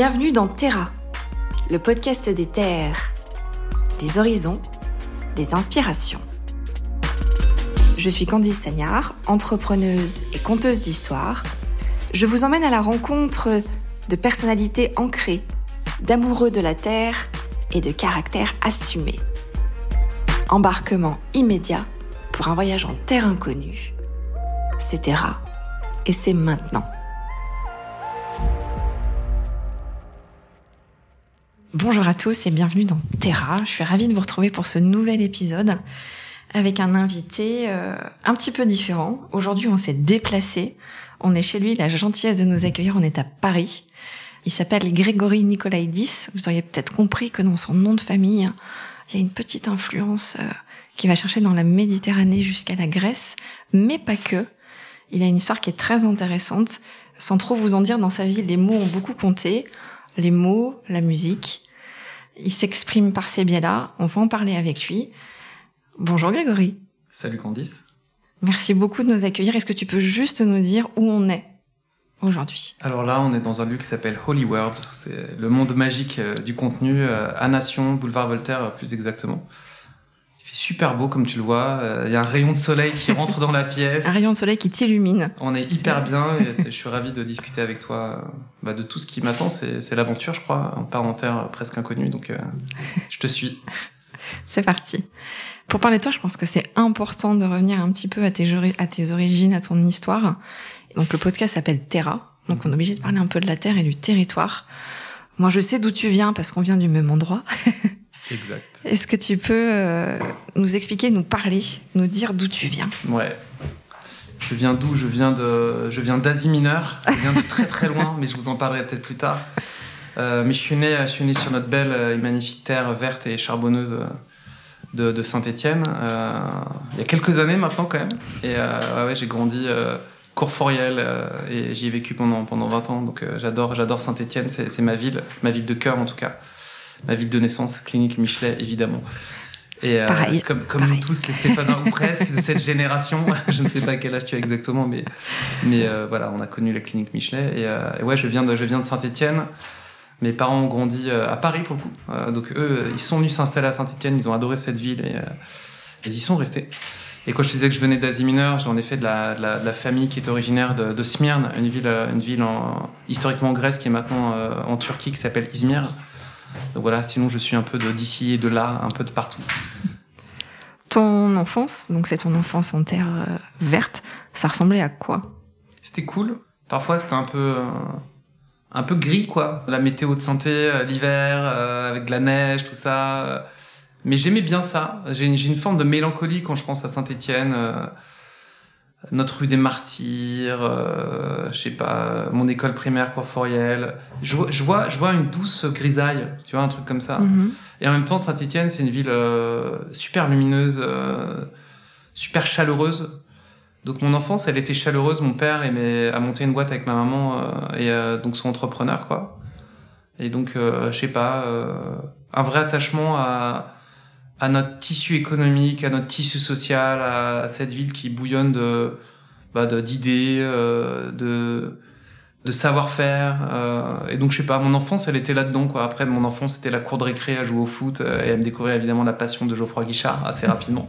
Bienvenue dans Terra, le podcast des terres, des horizons, des inspirations. Je suis Candice Sagnard, entrepreneuse et conteuse d'histoire. Je vous emmène à la rencontre de personnalités ancrées, d'amoureux de la terre et de caractères assumés. Embarquement immédiat pour un voyage en terre inconnue. C'est Terra et c'est maintenant. Bonjour à tous et bienvenue dans Terra. Je suis ravie de vous retrouver pour ce nouvel épisode avec un invité euh, un petit peu différent. Aujourd'hui, on s'est déplacé. On est chez lui, la gentillesse de nous accueillir. On est à Paris. Il s'appelle Grégory Nicolaïdis. Vous auriez peut-être compris que dans son nom de famille, il y a une petite influence euh, qui va chercher dans la Méditerranée jusqu'à la Grèce, mais pas que. Il a une histoire qui est très intéressante. Sans trop vous en dire, dans sa vie, les mots ont beaucoup compté les mots, la musique. Il s'exprime par ces biais-là. On va en parler avec lui. Bonjour Grégory. Salut Candice. Merci beaucoup de nous accueillir. Est-ce que tu peux juste nous dire où on est aujourd'hui? Alors là, on est dans un lieu qui s'appelle Holy World. C'est le monde magique euh, du contenu euh, à Nation, boulevard Voltaire euh, plus exactement super beau comme tu le vois. Euh, il y a un rayon de soleil qui rentre dans la pièce. Un rayon de soleil qui t'illumine. On est hyper bien et je suis ravi de discuter avec toi euh, bah, de tout ce qui m'attend. C'est l'aventure, je crois. On part en terre presque inconnue, donc euh, je te suis. C'est parti. Pour parler de toi, je pense que c'est important de revenir un petit peu à tes, à tes origines, à ton histoire. Donc le podcast s'appelle Terra. Donc on est obligé de parler un peu de la terre et du territoire. Moi, je sais d'où tu viens parce qu'on vient du même endroit. Exact. Est-ce que tu peux euh, nous expliquer, nous parler, nous dire d'où tu viens? Ouais. Je viens d'où? Je viens de, je viens d'Asie mineure. Je viens de très très loin, mais je vous en parlerai peut-être plus tard. Euh, mais je suis né, je suis né sur notre belle et magnifique terre verte et charbonneuse de, de Saint-Étienne. Euh, il y a quelques années maintenant quand même. Et ouais, j'ai grandi Courforiel et j'y ai vécu pendant pendant 20 ans. Donc j'adore j'adore Saint-Étienne. C'est ma ville, ma ville de cœur en tout cas ma ville de naissance, clinique Michelet, évidemment. Et euh, comme, comme nous tous, les Stéphanois ou presque de cette génération, je ne sais pas quel âge tu as exactement, mais, mais euh, voilà, on a connu la clinique Michelet. Et, euh, et, ouais, je viens de, je viens de Saint-Etienne. Mes parents ont grandi à Paris pour le coup. donc eux, ils sont venus s'installer à Saint-Etienne, ils ont adoré cette ville et, ils y sont restés. Et quand je disais que je venais d'Asie mineure, j'en ai fait de la, de, la, de la, famille qui est originaire de, de Smyrne, une ville, une ville en, historiquement Grèce qui est maintenant en Turquie, qui s'appelle Izmir. Donc voilà, sinon je suis un peu d'ici et de là, un peu de partout. Ton enfance, donc c'est ton enfance en terre euh, verte, ça ressemblait à quoi? C'était cool. Parfois c'était un peu euh, un peu gris quoi, la météo de santé euh, l'hiver avec de la neige, tout ça. Mais j'aimais bien ça. J'ai une, une, forme de mélancolie quand je pense à Saint-Étienne notre rue des Martyrs, euh, je sais pas, mon école primaire Courforiel. Je, je, vois, je vois une douce grisaille, tu vois, un truc comme ça. Mhm. Et en même temps, Saint-Étienne, c'est une ville euh, super lumineuse, euh, super chaleureuse. Donc mon enfance, elle était chaleureuse. Mon père aimait à monter une boîte avec ma maman euh, et donc son entrepreneur, quoi. Et donc, je sais pas, un vrai attachement à à notre tissu économique, à notre tissu social, à, cette ville qui bouillonne de bah, d'idées, euh, de de savoir-faire. Euh, et donc je sais pas, mon enfance, elle était là-dedans quoi. Après mon enfance, c'était la cour de récré à jouer au foot euh, et à me découvrir évidemment la passion de Geoffroy Guichard assez rapidement.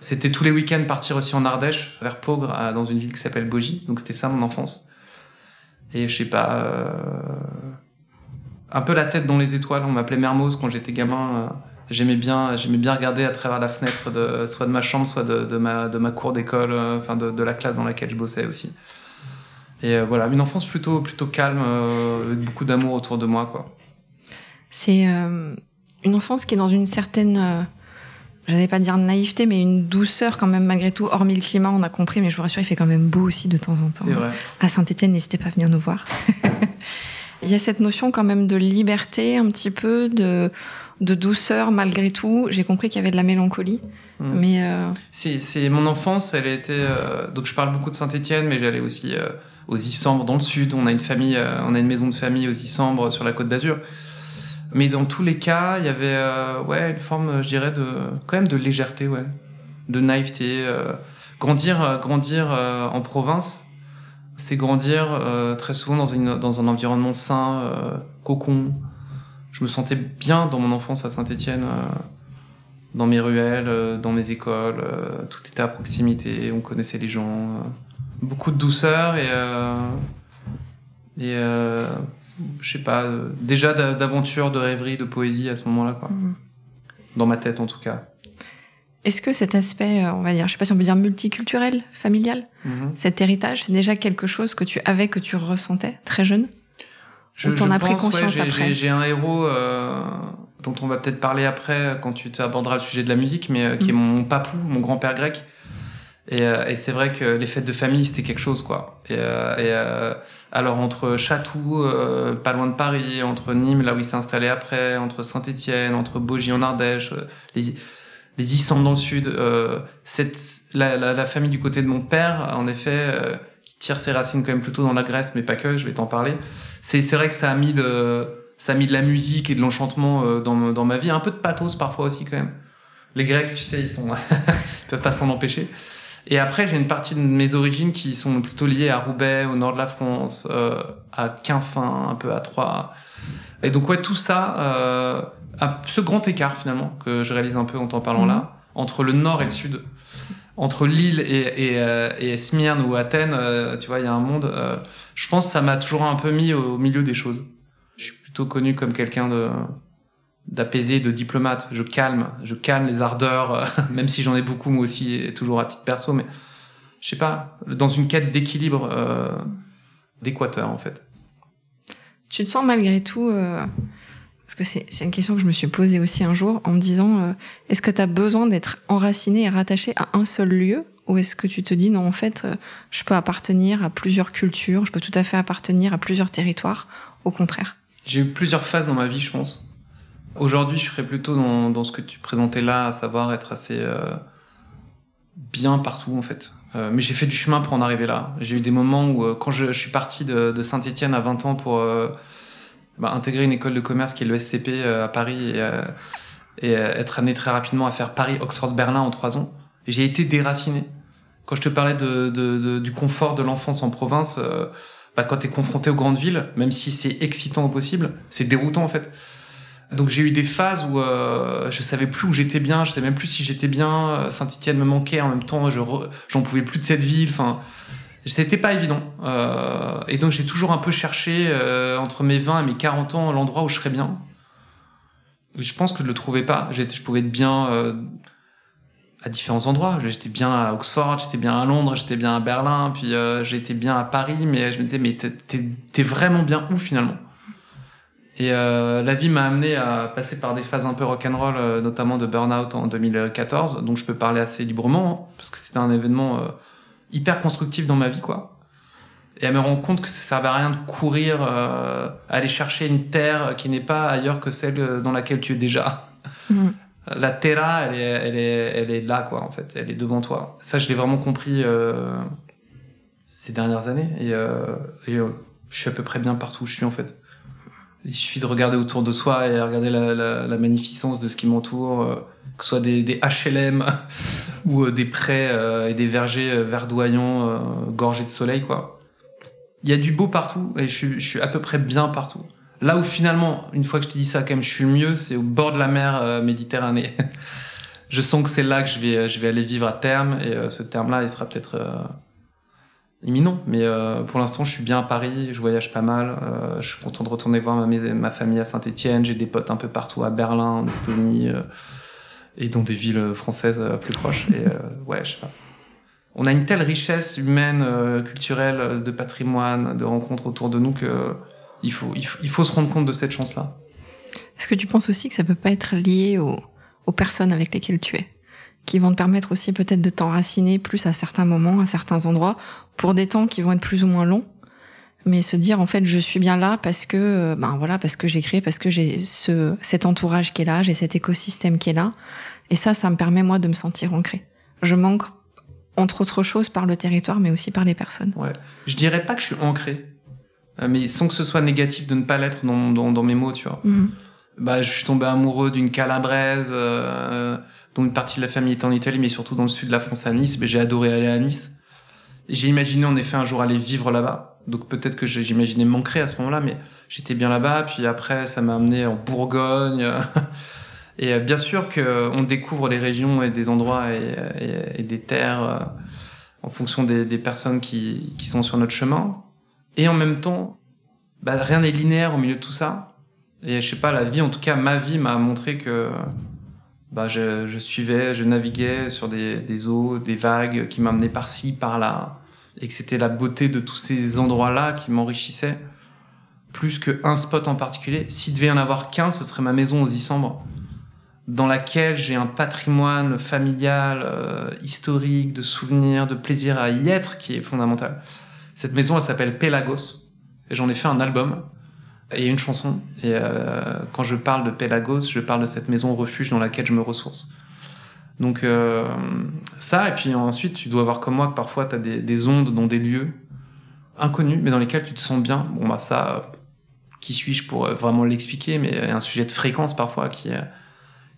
C'était tous les week-ends partir aussi en Ardèche, vers Pogre, dans une ville qui s'appelle Bogie. Donc c'était ça mon enfance. Et je sais pas, euh, un peu la tête dans les étoiles. On m'appelait Mermoz quand j'étais gamin j'aimais bien j'aimais bien regarder à travers la fenêtre de soit de ma chambre soit de, de ma de ma cour d'école euh, enfin de, de, la classe dans laquelle je bossais aussi. Et euh, voilà une enfance plutôt plutôt calme euh, avec beaucoup d'amour autour de moi quoi. C'est une enfance qui est dans une certaine j'allais pas dire naïveté mais une douceur quand même malgré tout. Hormis le climat on a compris mais je vous rassure il fait quand même beau aussi de temps en temps. Vrai. à Saint-Étienne n'hésitez pas à venir nous voir. Il y a cette notion quand même de liberté un petit peu de de douceur malgré tout. J'ai compris qu'il y avait de la mélancolie. Mmh. Mais euh... c'est mon enfance, elle a été euh... donc je parle beaucoup de Saint-Étienne, mais j'allais aussi euh, aux Issambres dans le sud. On a une famille, euh, on a une maison de famille aux Issambres sur la Côte d'Azur. Mais dans tous les cas, il y avait euh, ouais une forme, je dirais, de quand même de légèreté, ouais, de naïveté. grandir, grandir en province, c'est grandir euh, très souvent dans, une, dans un environnement sain, euh, cocon. Je me sentais bien dans mon enfance à Saint-Étienne, euh, dans mes ruelles, euh, dans mes écoles. euh, tout était à proximité, on connaissait les gens. beaucoup de douceur et et euh, je sais pas, euh, déjà d'a- d'aventure, de rêverie, de poésie à ce moment-là, quoi. Mhm. Dans ma tête, en tout cas. Est-ce que cet aspect, on va dire, je sais pas si on peut dire multiculturel, familial, Mhm. cet héritage, c'est déjà quelque chose que tu avais, que tu ressentais très jeune? Je, Ou t'en as pris ouais, conscience j'ai- après j'ai- J'ai un héros euh, dont on va peut-être parler après quand tu aborderas le sujet de la musique, mais euh, qui est Mm. mon papou, mon grand-père grec. Et, euh, et c'est vrai que les fêtes de famille, c'était quelque chose, quoi. Et, euh, et, euh, alors entre Chatou, euh, pas loin de Paris, entre Nîmes, là où il s'est installé après, entre Saint-Étienne, entre Beaugy en Ardèche, euh, les, les Issants dans le sud, euh, cette, la, la, la famille du côté de mon père, en effet, euh, qui tire ses racines quand même plutôt dans la Grèce, mais pas que. Je vais t'en parler. C'est vrai que ça a mis de ça a mis de la musique et de l'enchantement euh, dans dans ma vie, un peu de pathos parfois aussi quand même. Les Grecs, tu sais, ils sont ils peuvent pas s'en empêcher. Et après, j'ai une partie de mes origines qui sont plutôt liées à Roubaix, au nord de la France, euh, à Quinfin, un peu à Troyes. Et donc ouais, tout ça, euh, à ce grand écart finalement que je réalise un peu en t'en parlant là, entre le nord et le sud, entre Lille euh, et Smyrne ou Athènes, euh, tu vois, il y a un monde. euh, je pense que ça m'a toujours un peu mis au, milieu des choses. Je suis plutôt connu comme quelqu'un d'apaisé, de diplomate. Je calme, je calme les ardeurs, même si j'en ai beaucoup moi aussi, et toujours à titre perso, mais je sais pas, dans une quête d'équilibre, d'équateur en fait. Tu te sens malgré tout, parce que c'est une question que je me suis posée aussi un jour en me disant, euh, est-ce que tu as besoin d'être enraciné et rattaché à un seul lieu? Ou est-ce que tu te dis, non, en fait, euh, je peux appartenir à plusieurs cultures, je peux tout à fait appartenir à plusieurs territoires, au contraire J'ai eu plusieurs phases dans ma vie, je pense. Aujourd'hui, je serais plutôt dans, ce que tu présentais là, à savoir être assez euh, bien partout, en fait. Mais j'ai fait du chemin pour en arriver là. J'ai eu des moments où, quand je, suis parti de, de Saint-Etienne à 20 ans pour bah, intégrer une école de commerce qui est le SCP euh, à Paris et, euh, et euh, être amené très rapidement à faire Paris-Oxford-Berlin en trois ans, j'ai été déraciné. Quand je te parlais de, de- de- du confort de l'enfance en province, bah, quand tu es confronté aux grandes villes, même si c'est excitant au possible, c'est déroutant en fait. Donc j'ai eu des phases où euh, je savais plus où j'étais bien, je savais même plus si j'étais bien. Saint-Étienne me manquait en même temps, je re- j'en pouvais plus de cette ville. Enfin, c'était pas évident. Euh, et donc j'ai toujours un peu cherché euh, entre mes 20 et mes 40 ans l'endroit où je serais bien. Je pense que je le trouvais pas. Je pouvais être bien euh, à différents endroits. J'étais bien à Oxford, j'étais bien à Londres, j'étais bien à Berlin, puis euh, j'étais bien à Paris. Mais je me disais, mais t'es, vraiment bien où finalement? Et euh, la vie m'a amené à passer par des phases un peu rock'n'roll, euh, notamment de burn-out en 2014, donc je peux parler assez librement, hein, parce que c'était un événement euh, hyper constructif dans ma vie, quoi. Et à me rendre compte que ça servait à rien de courir, euh, aller chercher une terre qui n'est pas ailleurs que celle dans laquelle tu es déjà. Mhm. La terra, elle est, elle est, elle est là, quoi, en fait. Elle est devant toi. Ça, je l'ai vraiment compris euh, ces dernières années. Et, euh, et euh, je suis à peu près bien partout où je suis, en fait. Il suffit de regarder autour de soi et regarder la, la, la magnificence de ce qui m'entoure, euh, que ce soit des, des HLM ou euh, des prés euh, et des vergers euh, verdoyants, gorgés de soleil, quoi. Il y a du beau partout et je suis, je suis à peu près bien partout. Là où finalement, une fois que je te dis ça, quand même, je suis le mieux, c'est au bord de la mer Méditerranée. je sens que c'est là que je vais, je vais aller vivre à terme et ce terme-là, il sera peut-être imminent. Mais euh, pour l'instant, je suis bien à Paris, je voyage pas mal. euh, je suis content de retourner voir ma, famille à Saint-Etienne. J'ai des potes un peu partout à Berlin, en Estonie euh, et dans des villes françaises plus proches. Ouais, je sais pas. On a une telle richesse humaine, culturelle, de patrimoine, de rencontres autour de nous que il faut, il faut, il faut se rendre compte de cette chance-là. Est-ce que tu penses aussi que ça peut pas être lié aux personnes avec lesquelles tu es? Qui vont te permettre aussi peut-être de t'enraciner plus à certains moments, à certains endroits, pour des temps qui vont être plus ou moins longs, mais se dire en fait je suis bien là parce que euh, ben voilà parce que j'ai créé, parce que j'ai ce cet entourage qui est là, j'ai cet écosystème qui est là, et ça ça me permet moi de me sentir ancré. Je manque entre autres choses par le territoire, mais aussi par les personnes. Ouais. Je dirais pas que je suis ancré, euh, mais sans que ce soit négatif de ne pas l'être dans, dans, dans mes mots, tu vois. Mhm. Bah, je suis tombé amoureux d'une calabraise, euh, dont une partie de la famille est en Italie, mais surtout dans le sud de la France à Nice. Mais j'ai adoré aller à Nice. J'ai imaginé en effet un jour aller vivre là-bas. Donc peut-être que j'imaginais m'ancrer à ce moment-là, mais j'étais bien là-bas. Puis après, ça m'a amené en Bourgogne. et euh, bien sûr qu'on découvre les régions et des endroits et, et des terres euh, en fonction des, des personnes qui, qui, sont sur notre chemin. Et en même temps, bah, rien n'est linéaire au milieu de tout ça. Et je sais pas, la vie, en tout cas ma vie, m'a montré que bah, je, je, suivais, je naviguais sur des, des eaux, des vagues qui m'amenaient par-ci, par-là, et que c'était la beauté de tous ces endroits-là qui m'enrichissaient, plus qu'un spot en particulier. S'il devait y en avoir qu'un, ce serait ma maison aux Isambres, dans laquelle j'ai un patrimoine familial, euh, historique, de souvenirs, de plaisir à y être, qui est fondamental. Cette maison, elle s'appelle Pelagos, et j'en ai fait un album et une chanson. Et euh, quand je parle de Pelagos, je parle de cette maison refuge dans laquelle je me ressource. Donc euh, ça, et puis ensuite, tu dois voir comme moi que parfois tu as des, des, ondes dans des lieux inconnus, mais dans lesquels tu te sens bien. Bon, bah ça, qui suis-je pour vraiment l'expliquer, mais il y a un sujet de fréquence parfois qui,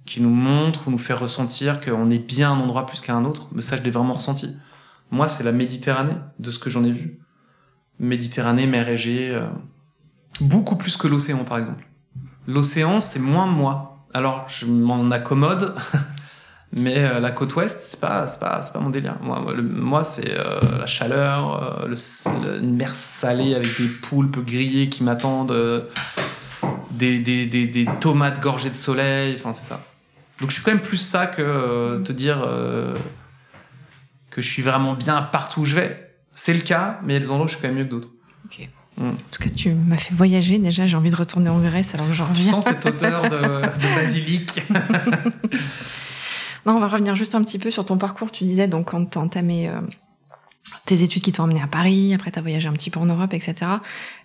qui nous montre ou nous fait ressentir qu'on est bien à un endroit plus qu'à un autre. Mais ça, je l'ai vraiment ressenti. Moi, c'est la Méditerranée, de ce que j'en ai vu. Méditerranée, mer Égée, euh, beaucoup plus que l'océan, par exemple. L'océan, c'est moins moi. Alors, je m'en accommode, mais euh, la côte ouest, c'est pas, c'est pas, pas mon délire. Moi, c'est euh, la chaleur, euh, le, une mer salée avec des poulpes grillées qui m'attendent, des, tomates gorgées de soleil, enfin, c'est ça. Donc, je suis quand même plus ça que te dire que je suis vraiment bien partout où je vais. C'est le cas, mais il y a des endroits où je suis quand même mieux que d'autres. Mm. En tout cas, tu m'as fait voyager. Déjà, j'ai envie de retourner en Grèce alors que j'en reviens. Sans cette odeur de, de basilic. non, on va revenir juste un petit peu sur ton parcours. Tu disais donc quand tu entamé euh, tes études qui t'ont amené à Paris, après tu as voyagé un petit peu en Europe, etc.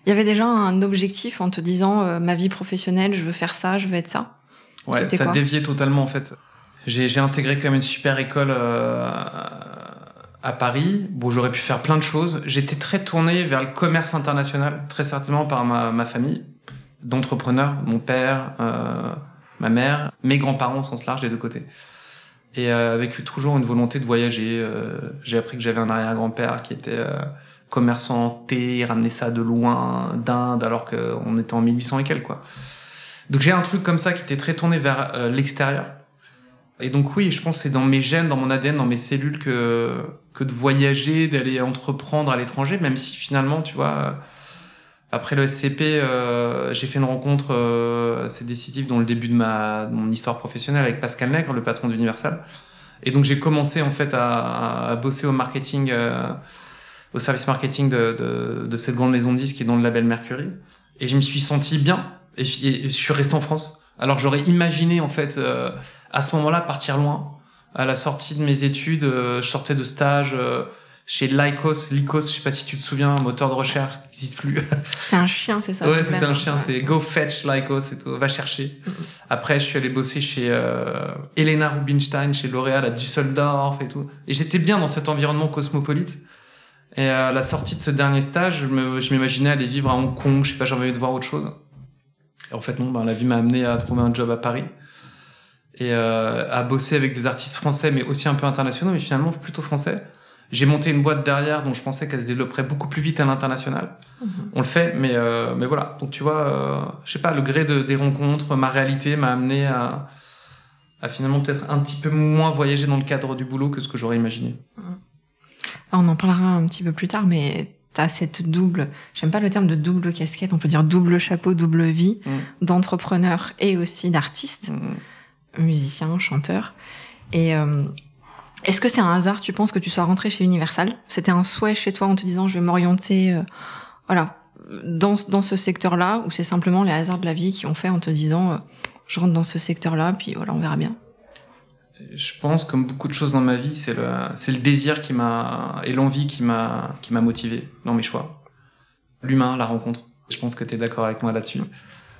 Il y avait déjà un objectif en te disant euh, ma vie professionnelle, je veux faire ça, je veux être ça? Ouais, ça déviait totalement en fait. J'ai intégré quand même une super école. Euh, à Paris. Bon, j'aurais pu faire plein de choses. J'étais très tourné vers le commerce international, très certainement par ma, ma famille d'entrepreneurs, mon père, euh, ma mère, mes grands-parents au sens large des deux côtés. Et euh, avec toujours une volonté de voyager. Euh, J'ai appris que j'avais un arrière-grand-père qui était euh, commerçant en thé, ramenait ça de loin, d'Inde, alors qu'on était en 1800 et quelques, quoi. Donc j'ai un truc comme ça qui était très tourné vers euh, l'extérieur. Et donc oui, je pense que c'est dans mes gènes, dans mon ADN, dans mes cellules que que de voyager, d'aller entreprendre à l'étranger, même si finalement, tu vois, après le SCP, euh, j'ai fait une rencontre euh, assez décisive dans le début de ma de mon histoire professionnelle avec Pascal Nègre, le patron d'Universal. Et donc j'ai commencé en fait à, à bosser au marketing, euh, au service marketing de, de, de, cette grande maison de disques qui est dans le label Mercury. Et je me suis senti bien. Et, et je suis resté en France. Alors j'aurais imaginé en fait euh, à ce moment-là partir loin. À la sortie de mes études, euh, je sortais de stage euh, chez Lycos. Lycos, je sais pas si tu te souviens, un moteur de recherche qui n'existe plus. C'était un chien, c'est ça Ouais, c'était un chien. C'était Go Fetch Lycos et tout. Va chercher. Mm -hmm. Après, je suis allé bosser chez euh, Elena Rubinstein, chez L'Oréal à Düsseldorf et tout. Et j'étais bien dans cet environnement cosmopolite. Et à la sortie de ce dernier stage, je m'imaginais aller vivre à Hong Kong. Je sais pas, j'avais envie de voir autre chose. Et en fait, non, ben, la vie m'a amené à trouver un job à Paris et euh, à bosser avec des artistes français, mais aussi un peu internationaux, mais finalement plutôt français. J'ai monté une boîte derrière dont je pensais qu'elle se développerait beaucoup plus vite à l'international. Mmh. On le fait, mais euh, mais voilà. Donc tu vois, euh, je sais pas, le gré de, des rencontres, ma réalité m'a amené à, à finalement peut-être un petit peu moins voyager dans le cadre du boulot que ce que j'aurais imaginé. Mmh. On en parlera un petit peu plus tard, mais t'as cette double, j'aime pas le terme de double casquette, on peut dire double chapeau, double vie mmh. d'entrepreneur et aussi d'artiste musicien, chanteur. Et euh, est-ce que c'est un hasard, tu penses, que tu sois rentré chez Universal? C'était un souhait chez toi en te disant je vais m'orienter, euh, voilà, dans, dans ce secteur-là, ou c'est simplement les hasards de la vie qui ont fait en te disant euh, je rentre dans ce secteur-là, puis voilà, on verra bien? Je pense, comme beaucoup de choses dans ma vie, c'est le, désir qui m'a, et l'envie qui m'a, qui m'a motivé dans mes choix. L'humain, la rencontre. Je pense que tu es d'accord avec moi là-dessus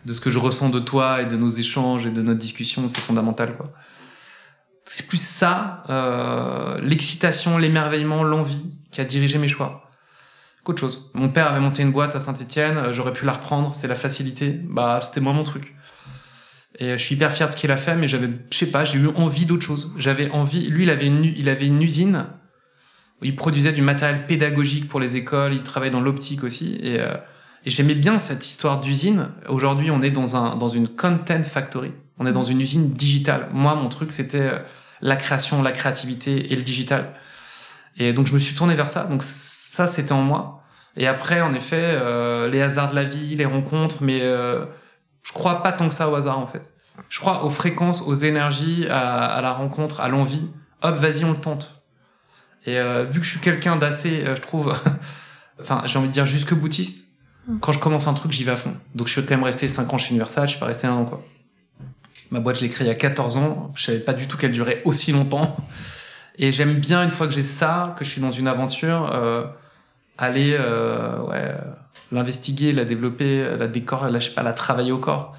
de ce que je ressens de toi et de nos échanges et de notre discussion, c'est fondamental. C'est plus ça, euh, l'excitation, l'émerveillement, l'envie qui a dirigé mes choix qu'autre chose. Mon père avait monté une boîte à Saint-Etienne, euh, j'aurais pu la reprendre, c'est la facilité. Bah, c'était moi mon truc. Et je suis hyper fier de ce qu'il a fait, mais j'avais, je sais pas, j'ai eu envie d'autre chose. J'avais envie, lui, il avait une, il avait une usine Il produisait du matériel pédagogique pour les écoles, il travaillait dans l'optique aussi. Et, euh, et j'aimais bien cette histoire d'usine. Aujourd'hui, on est dans, un, dans une content factory. On est dans une usine digitale. Moi, mon truc, c'était euh, la création, la créativité et le digital. Et donc, je me suis tourné vers ça. Donc, ça, c'était en moi. Et après, en effet, euh, les hasards de la vie, les rencontres, mais euh, je crois pas tant que ça au hasard, en fait. Je crois aux fréquences, aux énergies, à, à la rencontre, à l'envie. Hop, vas-y, on le tente. Et euh, vu que je suis quelqu'un d'assez, euh, je trouve, enfin, j'ai envie de dire jusque boutiste, Mm. quand je commence un truc, j'y vais à fond. Donc je suis quand même resté 5 ans chez Universal, je suis pas resté un an, quoi. Ma boîte, je l'ai créée il y a 14 ans, je savais pas du tout qu'elle durait aussi longtemps. Et j'aime bien, une fois que j'ai ça, que je suis dans une aventure, euh, aller, ouais, l'investiguer, la développer, la décor, la, je sais pas, la travailler au corps.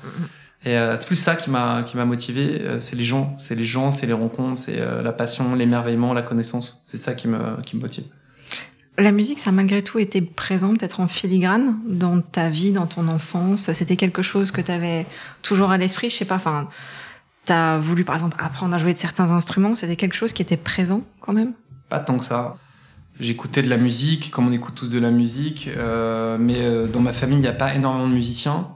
Et euh, c'est plus ça qui m'a qui m'a motivé. euh, c'est les gens, c'est les gens, c'est les rencontres, c'est euh, la passion, l'émerveillement, la connaissance. C'est ça qui me qui me motive. La musique, ça a malgré tout été présent, peut-être en filigrane, dans ta vie, dans ton enfance? C'était quelque chose que tu avais toujours à l'esprit? Je sais pas, enfin, t'as voulu par exemple apprendre à jouer de certains instruments? C'était quelque chose qui était présent quand même? Pas tant que ça. J'écoutais de la musique, comme on écoute tous de la musique, euh, mais euh, dans ma famille, il n'y a pas énormément de musiciens.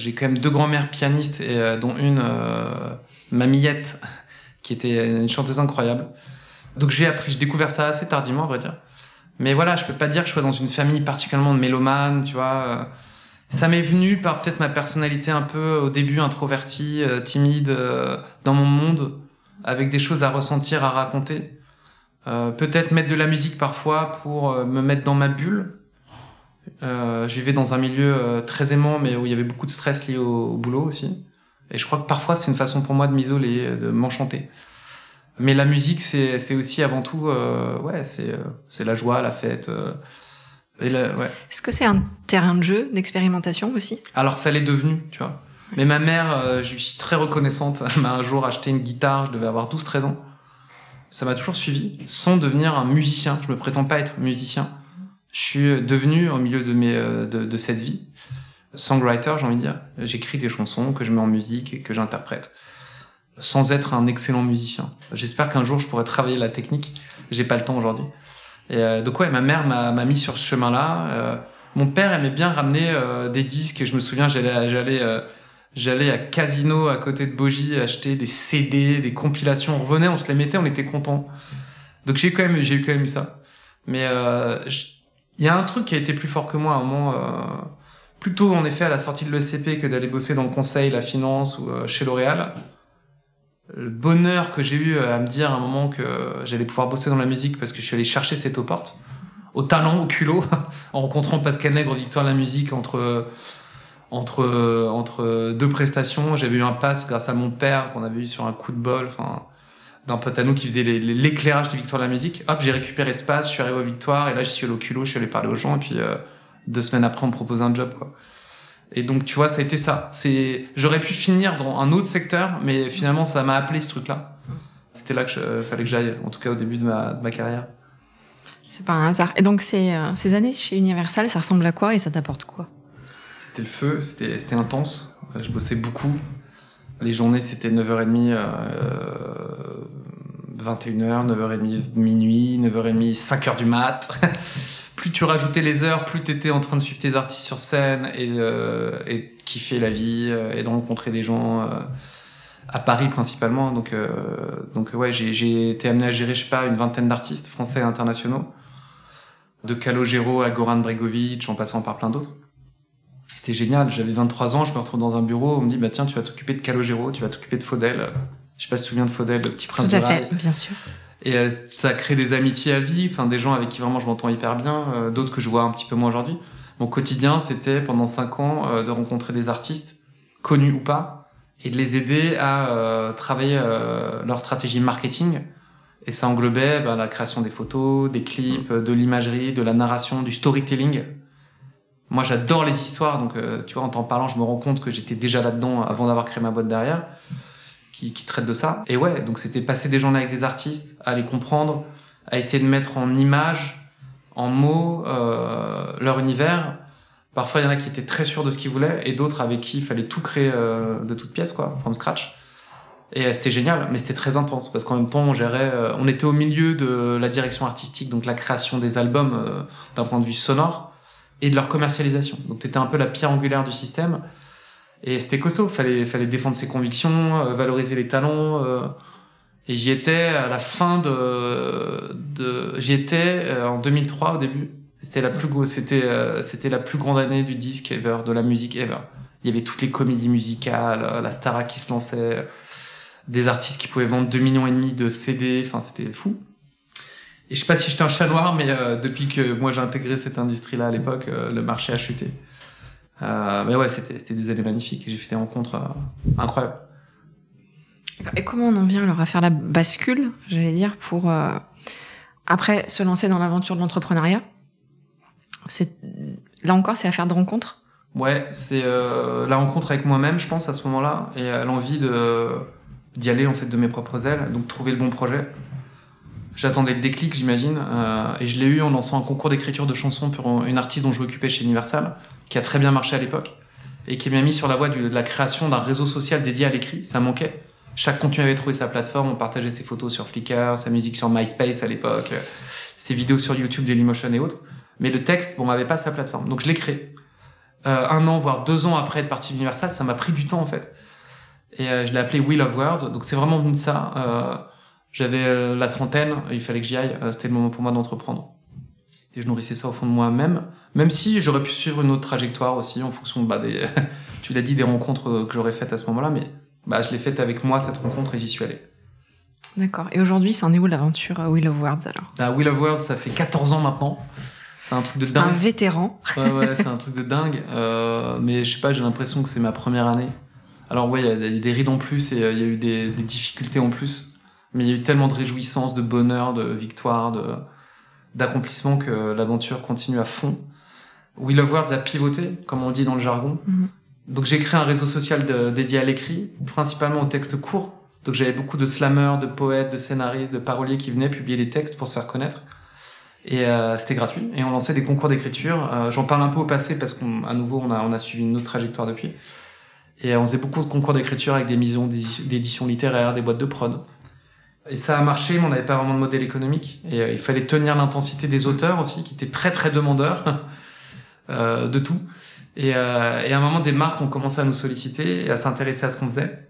J'ai quand même deux grands-mères pianistes, et, euh, dont une, euh, mamillette, qui était une chanteuse incroyable. Donc j'ai appris, j'ai découvert ça assez tardivement, à vrai dire. Mais voilà, je peux pas dire que je sois dans une famille particulièrement de mélomanes, tu vois. euh. Ça m'est venu par peut-être ma personnalité un peu au début introvertie, euh, timide, euh, dans mon monde, avec des choses à ressentir, à raconter. Euh, peut-être mettre de la musique parfois pour me mettre dans ma bulle. Euh, je vivais dans un milieu euh, très aimant, mais où il y avait beaucoup de stress lié au, au boulot aussi. Et je crois que parfois c'est une façon pour moi de m'isoler, de m'enchanter. Mais la musique, c'est aussi avant tout, euh, ouais, c'est euh, la joie, la fête. euh, ouais. Est-ce que c'est un terrain de jeu, d'expérimentation aussi? Alors ça l'est devenu, tu vois. Mais ma mère, euh, je suis très reconnaissante. Elle m'a un jour acheté une guitare, je devais avoir 12-13 ans. Ça m'a toujours suivi, sans devenir un musicien. Je me prétends pas être musicien. Je suis devenu, au milieu de, mes, euh, de, de cette vie, songwriter, j'ai envie de dire. J'écris des chansons que je mets en musique et que j'interprète, sans être un excellent musicien. J'espère qu'un jour je pourrai travailler la technique. J'ai pas le temps aujourd'hui. Et euh, donc ouais, ma mère m'a mis sur ce chemin-là. Euh, mon père aimait bien ramener euh, des disques. Je me souviens, j'allais, j'allais, euh, j'allais à Casino à côté de Bogie acheter des CD, des compilations. On revenait, on se les mettait, on était content. Donc j'ai quand même, j'ai eu quand même eu ça. Mais euh, je- il y a un truc qui a été plus fort que moi à un moment. Euh, plutôt en effet à la sortie de l'ECP que d'aller bosser dans le conseil, la finance ou euh, chez L'Oréal. Le bonheur que j'ai eu euh, à me dire à un moment que j'allais pouvoir bosser dans la musique parce que je suis allé chercher cette aux portes, au talent, au culot, en rencontrant Pascal Nègre, Victoire de la musique entre entre entre deux prestations. J'avais eu un pass grâce à mon père qu'on avait eu sur un coup de bol, d'un pote à nous qui faisait l'éclairage des Victoires de la musique. Hop, j'ai récupéré ce pass, je suis arrivé aux Victoires et là je suis allé au culot, je suis allé parler aux gens et puis euh, deux semaines après on me propose un job quoi. Et donc tu vois, ça a été ça. C'est j'aurais pu finir dans un autre secteur, mais finalement ça m'a appelé ce truc-là. C'était là que je, fallait que j'aille, en tout cas au début de ma, de ma carrière. C'est pas un hasard. Et donc ces, euh, ces années chez Universal, ça ressemble à quoi et ça t'apporte quoi? C'était le feu, c'était c'était intense. Je bossais beaucoup. Les journées, c'était 9h30, euh, 21h, 9h30, minuit, 9h30, 5h du mat. plus tu rajoutais les heures, plus tu étais en train de suivre tes artistes sur scène et, euh, kiffer la vie euh, et de rencontrer des gens euh, à Paris principalement. Donc, euh, donc ouais, j'ai- j'ai été amené à gérer, je sais pas, une vingtaine d'artistes français et internationaux. De Calogero à Goran Bregovic, en passant par plein d'autres. C'était génial. J'avais 23 ans, je me retrouve dans un bureau, on me dit, bah tiens, tu vas t'occuper de Calogero, tu vas t'occuper de Faudel. Je sais pas si tu te souviens de Faudel, le petit prince Tout à rail. fait, bien sûr. Et euh, ça crée des amitiés à vie, enfin des gens avec qui vraiment je m'entends hyper bien, euh, d'autres que je vois un petit peu moins aujourd'hui. Mon quotidien, c'était pendant cinq ans euh, de rencontrer des artistes, connus ou pas, et de les aider à euh, travailler euh, leur stratégie marketing. Et ça englobait ben, la création des photos, des clips, de l'imagerie, de la narration, du storytelling. Moi, j'adore les histoires, donc euh, tu vois, en t'en parlant, je me rends compte que j'étais déjà là-dedans avant d'avoir créé ma boîte derrière qui, qui traite de ça. Et ouais, donc c'était passer des journées avec des artistes, à les comprendre, à essayer de mettre en images, en mots, euh, leur univers. Parfois, il y en a qui étaient très sûrs de ce qu'ils voulaient, et d'autres avec qui il fallait tout créer euh, de toutes pièces, quoi, from scratch. Et euh, c'était génial, mais c'était très intense parce qu'en même temps, on gérait, on était au milieu de la direction artistique, donc la création des albums d'un point de vue sonore et de leur commercialisation. Donc, t'étais un peu la pierre angulaire du système. Et c'était costaud. Fallait, fallait défendre ses convictions, valoriser les talents. et j'y étais à la fin de, de j'y étais en 2003 au début. C'était la plus c'était, c'était la plus grande année du disque ever, de la musique ever. Il y avait toutes les comédies musicales, la Stara qui se lançait des artistes qui pouvaient vendre 2 millions et demi de CD, enfin c'était fou. Et je sais pas si j'étais un chat noir, mais euh, depuis que moi j'ai intégré cette industrie-là à l'époque, euh, le marché a chuté. Euh, mais ouais, c'était des années magnifiques. J'ai fait des rencontres incroyables. Et comment on en vient alors à faire la bascule, j'allais dire, pour après se lancer dans l'aventure de l'entrepreneuriat? C'est là encore, c'est affaire de rencontres? Ouais, c'est la rencontre avec moi-même, je pense à ce moment-là, et l'envie de d'y aller en fait de mes propres ailes, donc trouver le bon projet. J'attendais le déclic, j'imagine, euh, et je l'ai eu en lançant un concours d'écriture de chansons pour une artiste dont je m'occupais chez Universal, qui a très bien marché à l'époque, et qui m'a mis sur la voie de la création d'un réseau social dédié à l'écrit. Ça manquait. Chaque contenu avait trouvé sa plateforme, on partageait ses photos sur Flickr, sa musique sur MySpace à l'époque, ses vidéos sur YouTube, Dailymotion et autres. Mais le texte, bon, m'avait pas sa plateforme. Donc je l'ai créé. Euh, un an, voire deux ans après être parti d'Universal, ça m'a pris du temps en fait et euh, je l'ai appelé Wheel of Words. Donc c'est vraiment venu de ça. Euh, j'avais euh, la trentaine, il fallait que j'y aille. C'était le moment pour moi d'entreprendre. Et je nourrissais ça au fond de moi-même, même si j'aurais pu suivre une autre trajectoire aussi en fonction bah, des, tu l'as dit, des rencontres que j'aurais faites à ce moment-là, mais bah, je l'ai faite avec moi cette rencontre et j'y suis allé. D'accord. Et aujourd'hui, c'est un est où l'aventure Wheel of Words alors? Ah, Wheel of Words, ça fait 14 ans maintenant. C'est un truc de dingue. C'est un vétéran. ouais, ouais, c'est un truc de dingue. Euh, mais je sais pas, j'ai l'impression que c'est ma première année. Alors ouais, il y a des rides en plus et euh, il y a eu des, difficultés en plus, mais il y a eu tellement de réjouissance, de bonheur, de victoire, de d'accomplissement que l'aventure continue à fond. Wheel of Words a pivoté, comme on dit dans le jargon. Mhm. Donc j'ai créé un réseau social dédié à l'écrit, principalement aux textes courts. Donc j'avais beaucoup de slammers, de poètes, de scénaristes, de paroliers qui venaient publier des textes pour se faire connaître. Et euh, c'était gratuit. Et on lançait des concours d'écriture. Euh, j'en parle un peu au passé parce qu'à nouveau on a, on a suivi une autre trajectoire depuis. Et on faisait beaucoup de concours d'écriture avec des maisons d'édition littéraire, des boîtes de prod. Et ça a marché, mais on n'avait pas vraiment de modèle économique. Et euh, il fallait tenir l'intensité des auteurs aussi, qui étaient très très demandeurs euh, de tout. Et, euh, et, à un moment, des marques ont commencé à nous solliciter et à s'intéresser à ce qu'on faisait.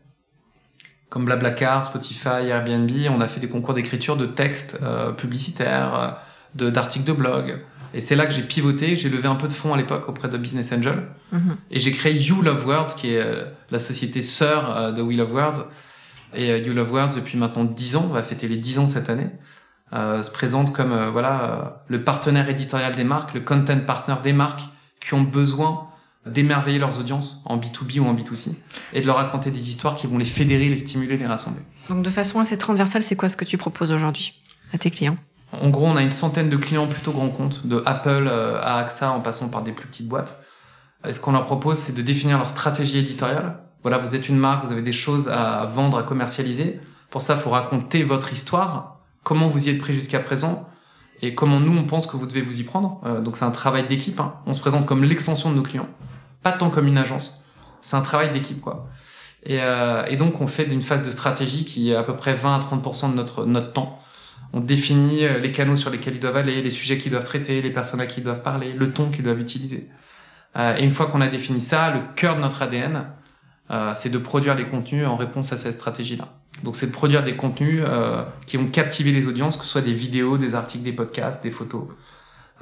Comme Blablacar, Spotify, Airbnb, on a fait des concours d'écriture de textes euh, publicitaires, d'articles de, de blog. Et c'est là que j'ai pivoté, j'ai levé un peu de fonds à l'époque auprès de Business Angel. Mhm. Et j'ai créé You Love Words, qui est euh, la société sœur euh, de We Love Words. Et euh, You Love Words, depuis maintenant 10 ans, on va fêter les 10 ans cette année, se présente comme voilà le partenaire éditorial des marques, le content partner des marques qui ont besoin d'émerveiller leurs audiences en B2B ou en B2C et de leur raconter des histoires qui vont les fédérer, les stimuler, les rassembler. Donc de façon assez transversale, c'est quoi ce que tu proposes aujourd'hui à tes clients? En gros, on a une centaine de clients plutôt grands comptes, de Apple euh, à AXA en passant par des plus petites boîtes. Et ce qu'on leur propose, c'est de définir leur stratégie éditoriale. Voilà, vous êtes une marque, vous avez des choses à vendre, à commercialiser. Pour ça, il faut raconter votre histoire, comment vous y êtes pris jusqu'à présent, et comment nous, on pense que vous devez vous y prendre. Euh, donc c'est un travail d'équipe. Hein. On se présente comme l'extension de nos clients, pas tant comme une agence. C'est un travail d'équipe, quoi. Et, euh, et, donc on fait une phase de stratégie qui est à peu près 20 à 30% de notre, notre temps on définit euh, les canaux sur lesquels ils doivent aller, les sujets qu'ils doivent traiter, les personnes à qui ils doivent parler, le ton qu'ils doivent utiliser. Euh, et une fois qu'on a défini ça, le cœur de notre ADN, euh, c'est de produire les contenus en réponse à cette stratégie-là. Donc c'est de produire des contenus qui vont captiver les audiences, que ce soit des vidéos, des articles, des podcasts, des photos.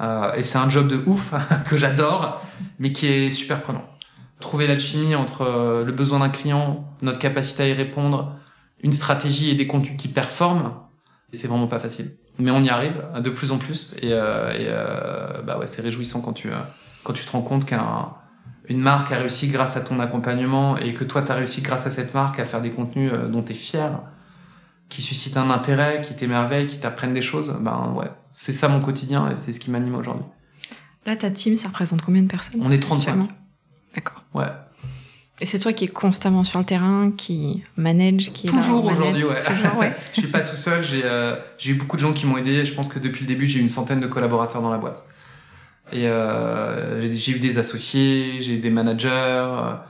et c'est un job de ouf que j'adore, mais qui est super prenant. Trouver l'alchimie entre le besoin d'un client, notre capacité à y répondre, une stratégie et des contenus qui performent, c'est vraiment pas facile. Mais on y arrive de plus en plus et, euh, et euh, bah ouais, c'est réjouissant quand tu, euh, quand tu te rends compte qu'une marque a réussi grâce à ton accompagnement et que toi tu as réussi grâce à cette marque à faire des contenus euh, dont tu es fier, qui suscitent un intérêt, qui t'émerveillent, qui t'apprennent des choses. Ben ouais, c'est ça mon quotidien et c'est ce qui m'anime aujourd'hui. Là, ta team, ça représente combien de personnes? On est 35. D'accord. Ouais. Et c'est toi qui es constamment sur le terrain, qui manage, qui est toujours aujourd'hui, ouais. Toujours, ouais. je suis pas tout seul. J'ai euh, j'ai eu beaucoup de gens qui m'ont aidé. Je pense que depuis le début, j'ai une centaine de collaborateurs dans la boîte. Et euh, j'ai eu des associés, j'ai des managers.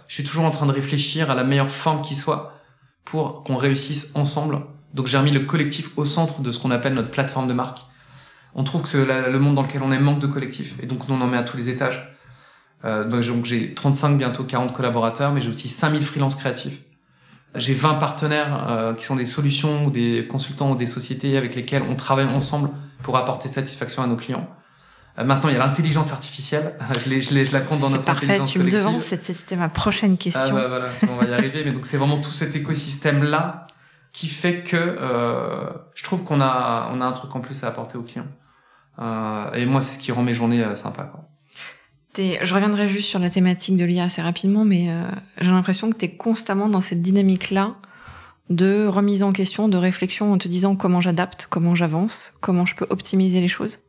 Je suis toujours en train de réfléchir à la meilleure forme qui soit pour qu'on réussisse ensemble. Donc j'ai remis le collectif au centre de ce qu'on appelle notre plateforme de marque. On trouve que le monde dans lequel on est manque de collectif, et donc on en met à tous les étages. Euh, donc j'ai 35, bientôt 40 collaborateurs, mais j'ai aussi 5000 freelances créatifs. J'ai 20 partenaires euh, qui sont des solutions ou des consultants ou des sociétés avec lesquels on travaille ensemble pour apporter satisfaction à nos clients. Euh, maintenant, il y a l'intelligence artificielle. je, les, je, je, la compte dans notre parfait, intelligence tu me devances, c'était ma prochaine question. Ah bah voilà, on va y arriver. Mais donc c'est vraiment tout cet écosystème-là qui fait que euh, je trouve qu'on a, on a un truc en plus à apporter aux clients. Euh, et moi, c'est ce qui rend mes journées euh, sympas. Quoi. Je reviendrai juste sur la thématique de l'IA assez rapidement, mais j'ai l'impression que tu es constamment dans cette dynamique-là de remise en question, de réflexion en te disant comment j'adapte, comment j'avance, comment je peux optimiser les choses.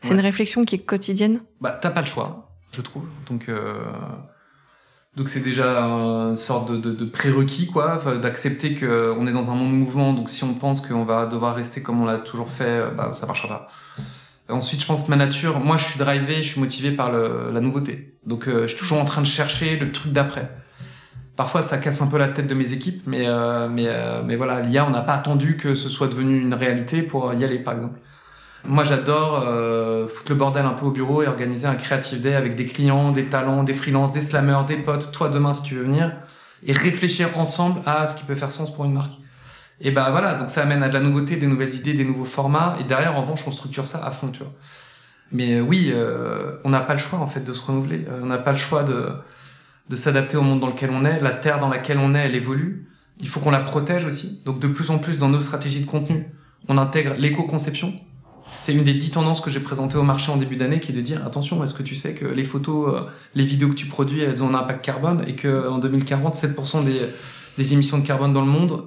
C'est une réflexion qui est quotidienne Bah, t'as pas le choix, je trouve. Donc, euh... donc c'est déjà une sorte de, de, de prérequis, quoi, d'accepter qu'on est dans un monde mouvement. Donc, si on pense qu'on va devoir rester comme on l'a toujours fait, bah, ça marchera pas. Ensuite, je pense que ma nature, moi, je suis drivé, je suis motivé par le, la nouveauté. Donc, euh, je suis toujours en train de chercher le truc d'après. Parfois, ça casse un peu la tête de mes équipes, mais euh, mais euh, mais voilà, l'IA, on n'a pas attendu que ce soit devenu une réalité pour y aller, par exemple. Moi, j'adore euh, foutre le bordel un peu au bureau et organiser un creative day avec des clients, des talents, des freelances, des slammers, des potes, toi demain si tu veux venir, et réfléchir ensemble à ce qui peut faire sens pour une marque. Et bah voilà, donc ça amène à de la nouveauté, des nouvelles idées, des nouveaux formats. Et derrière, en revanche, on structure ça à fond, tu vois. Mais euh, oui, euh, on n'a pas le choix en fait de se renouveler. Euh, on n'a pas le choix de de s'adapter au monde dans lequel on est. La terre dans laquelle on est, elle évolue. Il faut qu'on la protège aussi. Donc de plus en plus dans nos stratégies de contenu, on intègre l'éco-conception. C'est une des dix tendances que j'ai présentées au marché en début d'année, qui est de dire attention, est-ce que tu sais que les photos, les vidéos que tu produis, elles ont un impact carbone et que en 2040, 7% des émissions de carbone dans le monde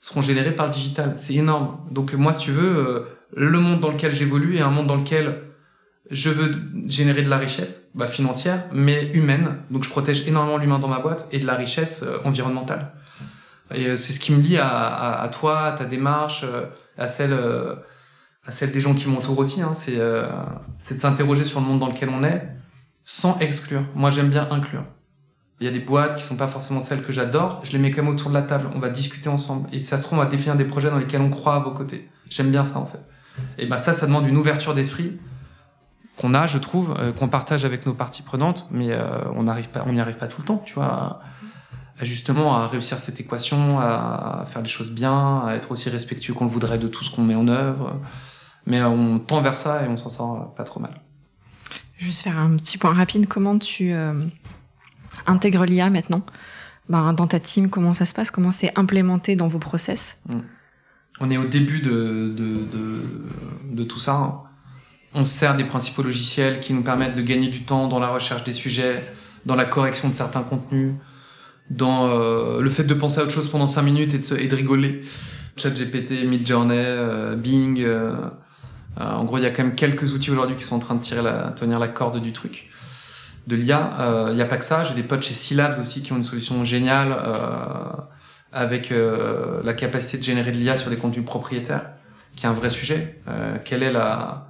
seront générés par le digital. C'est énorme. Donc moi, si tu veux, euh, le monde dans lequel j'évolue est un monde dans lequel je veux générer de la richesse bah, financière, mais humaine. Donc je protège énormément l'humain dans ma boîte et de la richesse euh, environnementale. Et euh, c'est ce qui me lie à, à, toi, à ta démarche, à celle, à celle des gens qui m'entourent aussi. Hein. C'est, c'est de s'interroger sur le monde dans lequel on est, sans exclure. Moi, j'aime bien inclure. Il y a des boîtes qui sont pas forcément celles que j'adore. Je les mets quand même autour de la table. On va discuter ensemble. Et ça se trouve, on va définir des projets dans lesquels on croit à vos côtés. J'aime bien ça, en fait. Et ben ça, ça demande une ouverture d'esprit qu'on a, je trouve, euh, qu'on partage avec nos parties prenantes. Mais euh, on n'y arrive pas tout le temps, tu vois. Justement, à réussir cette équation, à, faire les choses bien, à être aussi respectueux qu'on le voudrait de tout ce qu'on met en œuvre. Mais on tend vers ça et on s'en sort pas trop mal. Juste faire un petit point rapide. Comment tu euh intègre l'IA maintenant? Ben, dans ta team Comment ça se passe? Comment c'est implémenté dans vos process? Mm. On est au début de, de, de, de tout ça. On se sert des principaux logiciels qui nous permettent de gagner du temps dans la recherche des sujets, dans la correction de certains contenus, dans euh, le fait de penser à autre chose pendant 5 minutes et de, se, et de rigoler. ChatGPT, Midjourney, euh, Bing. Euh, euh, en gros, il y a quand même quelques outils aujourd'hui qui sont en train de tirer la, tenir la corde du truc de l'IA. Il euh, n'y a pas que ça. J'ai des potes chez Syllabs aussi qui ont une solution géniale euh, avec euh, la capacité de générer de l'IA sur des contenus propriétaires, qui est un vrai sujet. Euh, quelle est la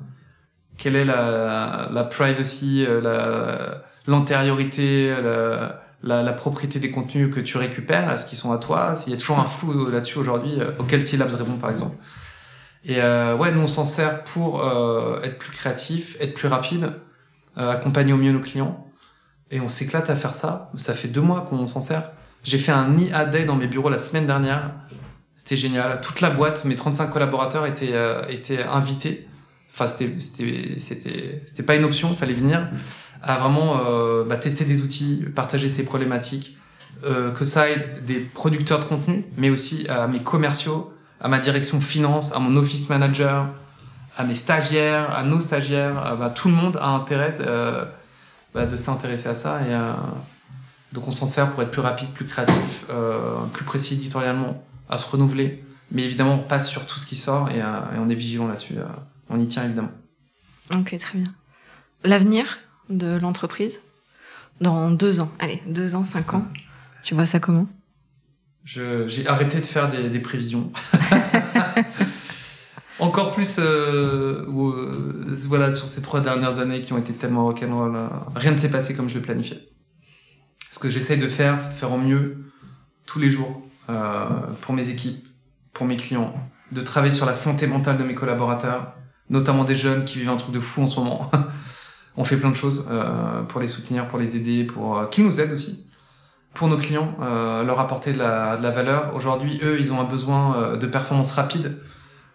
quelle est la, la privacy, la, l'antériorité, la, la, propriété des contenus que tu récupères, est-ce qu'ils sont à toi? S'il y a toujours un flou là-dessus aujourd'hui, auquel Syllabs répond par exemple. Et euh, ouais, nous on s'en sert pour euh, être plus créatif, être plus rapide, euh, accompagner au mieux nos clients. Et on s'éclate à faire ça. Ça fait deux mois qu'on s'en sert. J'ai fait un IA Day dans mes bureaux la semaine dernière. C'était génial. Toute la boîte, mes 35 collaborateurs étaient, euh, étaient invités. Enfin, c'était, c'était, c'était, pas une option, fallait venir à vraiment euh, bah, tester des outils, partager ses problématiques, euh, que ça aide des producteurs de contenu, mais aussi à mes commerciaux, à ma direction finance, à mon office manager, à mes stagiaires, à nos stagiaires, bah, tout le monde a intérêt euh, bah, de s'intéresser à ça. Et, euh, donc on s'en sert pour être plus rapide, plus créatif, euh, plus précis éditorialement, à se renouveler. Mais évidemment, on passe sur tout ce qui sort et, euh, on est vigilant là-dessus. Euh, on y tient évidemment. Ok, très bien. L'avenir de l'entreprise dans deux ans, allez, deux ans, cinq ans, tu vois ça comment? J'ai arrêté de faire des, des prévisions. encore plus euh, euh, voilà sur ces trois dernières années qui ont été tellement rock'n'roll euh, rien ne s'est passé comme je le planifiais ce que j'essaye de faire c'est de faire au mieux tous les jours euh, pour mes équipes, pour mes clients, de travailler sur la santé mentale de mes collaborateurs, notamment des jeunes qui vivent un truc de fou en ce moment. On fait plein de choses euh, pour les soutenir, pour les aider, pour qu'ils nous aident aussi. Pour nos clients, euh, leur apporter de la, de la valeur. Aujourd'hui, eux, ils ont un besoin euh, de performance rapide.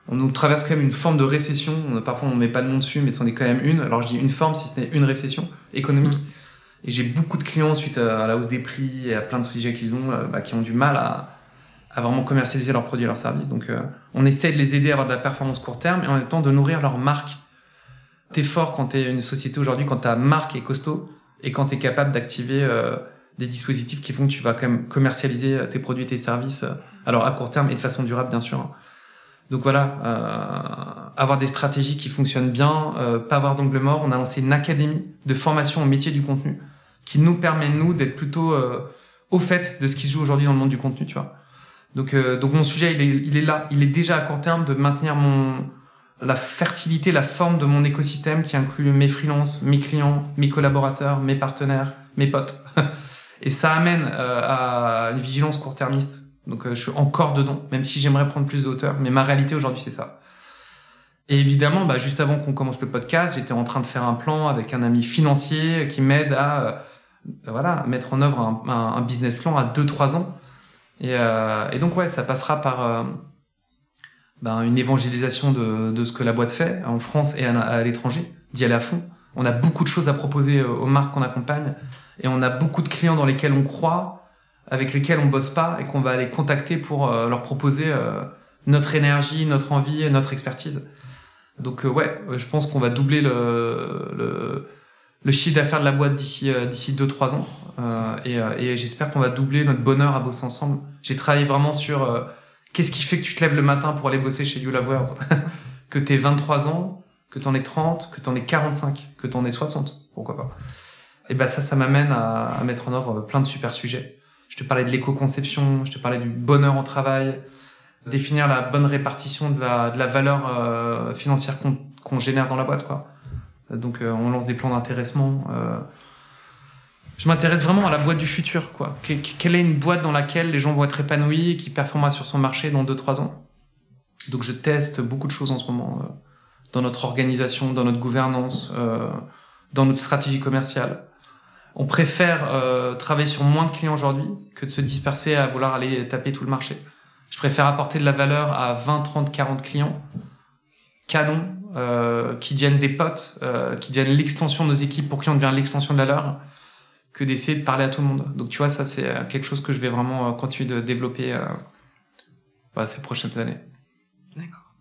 On nous traverse quand même une forme de récession. On- Parfois, on met pas de nom dessus, mais c'en est quand même une. Alors, je dis une forme, si ce n'est une récession économique. Et j'ai beaucoup de clients suite à, à la hausse des prix et à plein de sujets qu'ils ont, euh, bah, qui ont du mal à, à vraiment commercialiser leurs produits et leurs services. Donc, euh, on essaie de les aider à avoir de la performance court terme et en même temps de nourrir leur marque. T'es fort quand t'es une société aujourd'hui, quand ta marque est costaud et quand t'es capable d'activer euh, des dispositifs qui font que tu vas quand même commercialiser euh, tes produits tes services, euh, alors à court terme et de façon durable, bien sûr. Donc voilà, euh, avoir des stratégies qui fonctionnent bien, euh, pas avoir d'angle mort. On a lancé une académie de formation au métier du contenu qui nous permet nous d'être plutôt euh, au fait de ce qui se joue aujourd'hui dans le monde du contenu, tu vois. Donc euh, donc mon sujet il est il est là, il est déjà à court terme de maintenir mon la fertilité, la forme de mon écosystème qui inclut mes freelances, mes clients, mes collaborateurs, mes partenaires, mes potes. Et ça amène euh, à une vigilance court-termiste. Donc euh, je suis encore dedans, même si j'aimerais prendre plus de hauteur. Mais ma réalité aujourd'hui, c'est ça. Et évidemment, bah, juste avant qu'on commence le podcast, j'étais en train de faire un plan avec un ami financier qui m'aide à euh, voilà mettre en œuvre un, business plan à 2-3 ans. Et, donc ouais, ça passera par ben, une évangélisation de, ce que la boîte fait en France et à, à l'étranger, d'y aller à fond. On a beaucoup de choses à proposer aux marques qu'on accompagne et on a beaucoup de clients dans lesquels on croit, avec lesquels on bosse pas et qu'on va aller contacter pour euh, leur proposer euh, notre énergie, notre envie et notre expertise. Donc euh, ouais, euh, je pense qu'on va doubler le, le, le chiffre d'affaires de la boîte d'ici euh, d'ici deux trois ans Euh, et, et j'espère qu'on va doubler notre bonheur à bosser ensemble. J'ai travaillé vraiment sur qu'est-ce qui fait que tu te lèves le matin pour aller bosser chez You Love Words que t'aies 23 ans, que t'en aies 30, que t'en aies 45, que t'en aies 60, pourquoi pas. Et ben ça, ça m'amène à, à mettre en œuvre plein de super sujets. Je te parlais de l'éco-conception, je te parlais du bonheur au travail, définir la bonne répartition de la, de la valeur euh, financière qu'on qu'on génère dans la boîte, quoi. Donc euh, on lance des plans d'intéressement. euh. Je m'intéresse vraiment à la boîte du futur, quoi. Que- que- Quelle est une boîte dans laquelle les gens vont être épanouis et qui performera sur son marché dans 2-3 ans? Donc je teste beaucoup de choses en ce moment euh, dans notre organisation, dans notre gouvernance, euh, dans notre stratégie commerciale. On préfère euh, travailler sur moins de clients aujourd'hui que de se disperser à vouloir aller taper tout le marché. Je préfère apporter de la valeur à 20, 30, 40 clients canons euh, qui deviennent des potes, euh, qui deviennent l'extension de nos équipes pour qui on devient l'extension de la leur, que d'essayer de parler à tout le monde. Donc tu vois, ça c'est euh, quelque chose que je vais vraiment euh, continuer de développer euh, bah, ces prochaines années. D'accord.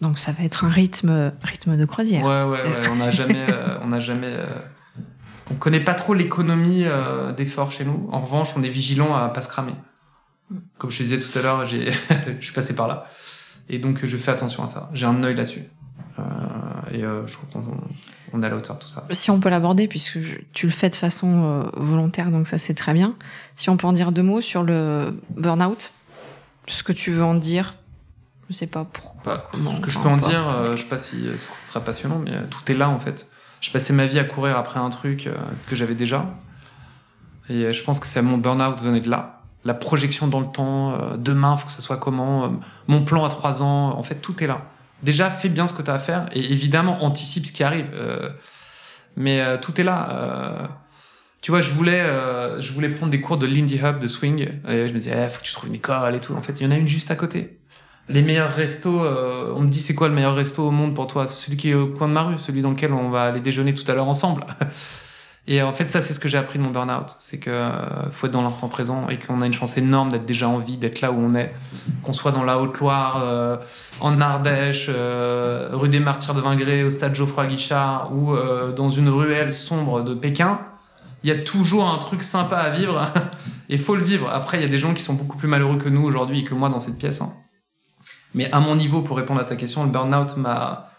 Donc ça va être un rythme, rythme de croisière. Ouais, ouais, ouais. On n'a jamais, on n'a jamais, euh, on connaît pas trop l'économie euh, d'effort chez nous. En revanche, on est vigilant à pas se cramer. Comme je te disais tout à l'heure, j'ai, je suis passé par là, et donc je fais attention à ça. J'ai un œil là-dessus, euh, et euh, je trouve qu'on on est à la hauteur de tout ça. Si on peut l'aborder, puisque je- tu le fais de façon euh, volontaire, donc ça c'est très bien. Si on peut en dire deux mots sur le burn-out, ce que tu veux en dire, je sais pas pourquoi. Bah, comment, ce que je peu peux en dire, euh, je sais pas si euh, ce sera passionnant, mais tout est là en fait. Je passais ma vie à courir après un truc euh, que j'avais déjà, et euh, je pense que c'est mon burn-out venait de là. La projection dans le temps, euh, demain faut que ça soit comment, euh, mon plan à trois ans, en fait tout est là. Déjà fais bien ce que tu as à faire et évidemment anticipe ce qui arrive, mais tout est là. tu vois, je voulais, je voulais prendre des cours de Lindy Hub de swing, je me disais, eh, faut que tu trouves une école et tout. En fait, il y en a une juste à côté les meilleurs restos, euh, on me dit c'est quoi le meilleur resto au monde pour toi? Celui qui est au coin de ma rue, celui dans lequel on va aller déjeuner tout à l'heure ensemble. Et en fait, ça, c'est ce que j'ai appris de mon burn-out. C'est que euh, faut être dans l'instant présent et qu'on a une chance énorme d'être déjà en vie, d'être là où on est. Qu'on soit dans la Haute-Loire, euh, en Ardèche, euh, rue des Martyrs de Vingré, au stade Geoffroy Guichard ou euh, dans une ruelle sombre de Pékin. Il y a toujours un truc sympa à vivre et faut le vivre. Après, il y a des gens qui sont beaucoup plus malheureux que nous aujourd'hui et que moi dans cette pièce. hein. Mais à mon niveau, pour répondre à ta question, le burn-out m'a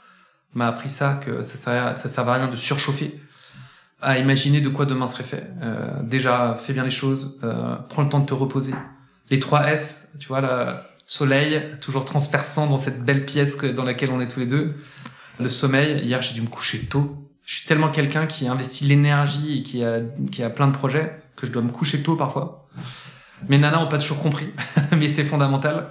m'a appris ça, que ça sert, ça sert à rien de surchauffer, à imaginer de quoi demain serait fait. Euh, déjà, fais bien les choses, euh, prends le temps de te reposer. Les trois S, tu vois, le soleil, toujours transperçant dans cette belle pièce dans laquelle on est tous les deux. Le sommeil, hier j'ai dû me coucher tôt. Je suis tellement quelqu'un qui investit l'énergie et qui a, qui a plein de projets que je dois me coucher tôt parfois. Mes nanas ont pas toujours compris, mais c'est fondamental.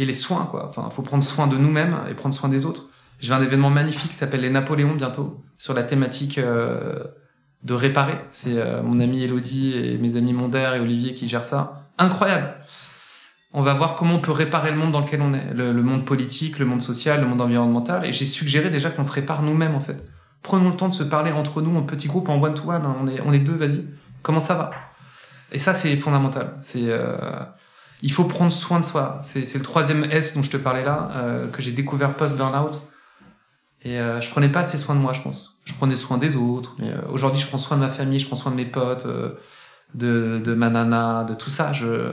Et les soins, quoi. Enfin, faut prendre soin de nous-mêmes et prendre soin des autres. Je vais un événement magnifique qui s'appelle les Napoléons bientôt, sur la thématique euh, de réparer. C'est euh, mon ami Elodie et mes amis Mondaire et Olivier qui gèrent ça. Incroyable. On va voir comment on peut réparer le monde dans lequel on est. Le, le monde politique, le monde social, le monde environnemental. Et j'ai suggéré déjà qu'on se répare nous-mêmes, en fait. Prenons le temps de se parler entre nous en petits groupes, en one-to-one. On est, on est deux, vas-y. Comment ça va? Et ça, c'est fondamental. C'est... Euh, il faut prendre soin de soi. C'est, le troisième S dont je te parlais là, euh, que j'ai découvert post-burnout. Et euh, je prenais pas assez soin de moi, je pense. Je prenais soin des autres. Mais euh, aujourd'hui, je prends soin de ma famille, je prends soin de mes potes, euh, de, de ma nana, de tout ça. Je,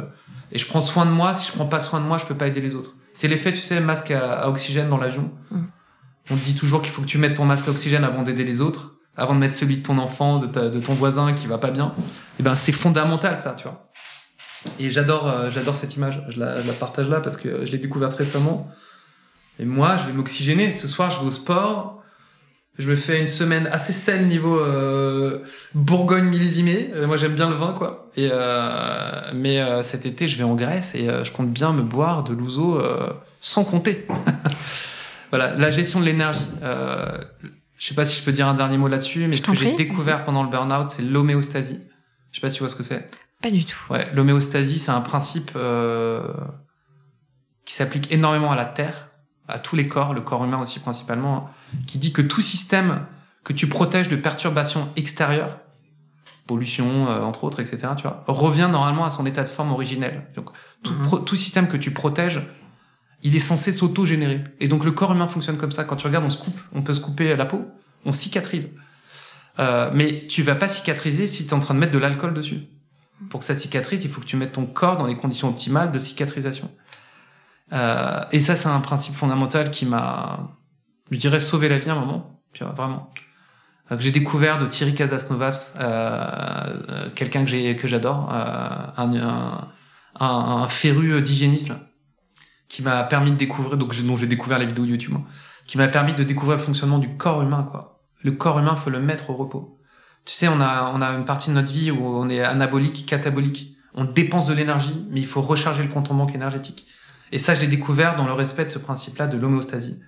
et je prends soin de moi. Si je prends pas soin de moi, je peux pas aider les autres. C'est l'effet, tu sais, masque à, à oxygène dans l'avion. Mm. On te dit toujours qu'il faut que tu mettes ton masque à oxygène avant d'aider les autres, avant de mettre celui de ton enfant, de, ta, de ton voisin qui va pas bien. Et ben, c'est fondamental, ça, tu vois. Et j'adore, euh, j'adore cette image. Je la, je la partage là parce que je l'ai découverte récemment. Et moi, je vais m'oxygéner. Ce soir, je vais au sport. Je me fais une semaine assez saine niveau euh, Bourgogne millésimée. Euh, moi, j'aime bien le vin, quoi. Et euh, mais euh, cet été, je vais en Grèce et euh, je compte bien me boire de l'ouzo euh, sans compter. voilà, la gestion de l'énergie. Euh, je sais pas si je peux dire un dernier mot là-dessus, mais Je ce que j'ai découvert pendant le burn-out, c'est l'homéostasie. Je sais pas si tu vois ce que c'est. Pas du tout. Ouais, l'homéostasie, c'est un principe euh, qui s'applique énormément à la Terre, à tous les corps, le corps humain aussi principalement, hein, qui dit que tout système que tu protèges de perturbations extérieures, pollution, euh, entre autres, etc., tu vois, revient normalement à son état de forme originel. Donc, tout, Mhm. tout système que tu protèges, il est censé s'auto-générer. Et donc, le corps humain fonctionne comme ça. Quand tu regardes, on se coupe, on peut se couper la peau, on cicatrise. Euh, mais tu vas pas cicatriser si tu es en train de mettre de l'alcool dessus. Pour que ça cicatrise, il faut que tu mettes ton corps dans les conditions optimales de cicatrisation. Euh, et ça, c'est un principe fondamental qui m'a, je dirais, sauvé la vie à un moment. Euh, vraiment. Euh, que j'ai découvert de Thierry Casasnovas, euh, euh, quelqu'un que j'ai que j'adore, euh, un, un, un, féru d'hygiénisme, qui m'a permis de découvrir, donc dont j'ai découvert les vidéos YouTube, hein, qui m'a permis de découvrir le fonctionnement du corps humain, quoi. Le corps humain, faut le mettre au repos. Tu sais, on a, on a une partie de notre vie où on est anabolique, catabolique. On dépense de l'énergie, mais il faut recharger le compte en banque énergétique. Et ça, je l'ai découvert dans le respect de ce principe-là de l'homéostasie,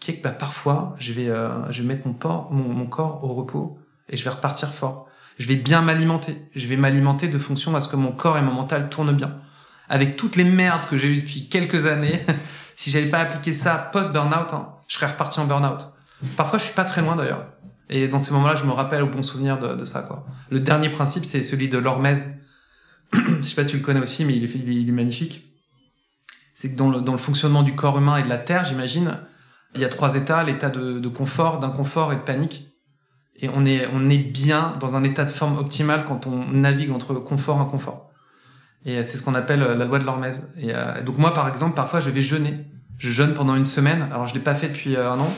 qui est que bah, parfois, je vais, euh, je vais mettre mon, mon corps au repos et je vais repartir fort. Je vais bien m'alimenter. Je vais m'alimenter de fonction à ce que mon corps et mon mental tournent bien. Avec toutes les merdes que j'ai eues depuis quelques années, si j'avais pas appliqué ça post-burnout, hein, je serais reparti en burnout. Parfois, je suis pas très loin d'ailleurs. Et dans ces moments-là, je me rappelle au bon souvenir de, ça. Quoi. Le dernier principe, c'est celui de l'hormèse. je sais pas si tu le connais aussi, mais il est, magnifique. C'est que dans le, fonctionnement du corps humain et de la Terre, j'imagine, il y a trois états l'état de, confort, d'inconfort et de panique. Et on est, bien dans un état de forme optimal quand on navigue entre confort et inconfort. Et c'est ce qu'on appelle euh, la loi de l'hormèse. Et euh, donc moi, par exemple, parfois, je vais jeûner. Je jeûne pendant une semaine. Alors, je l'ai pas fait depuis euh, un an.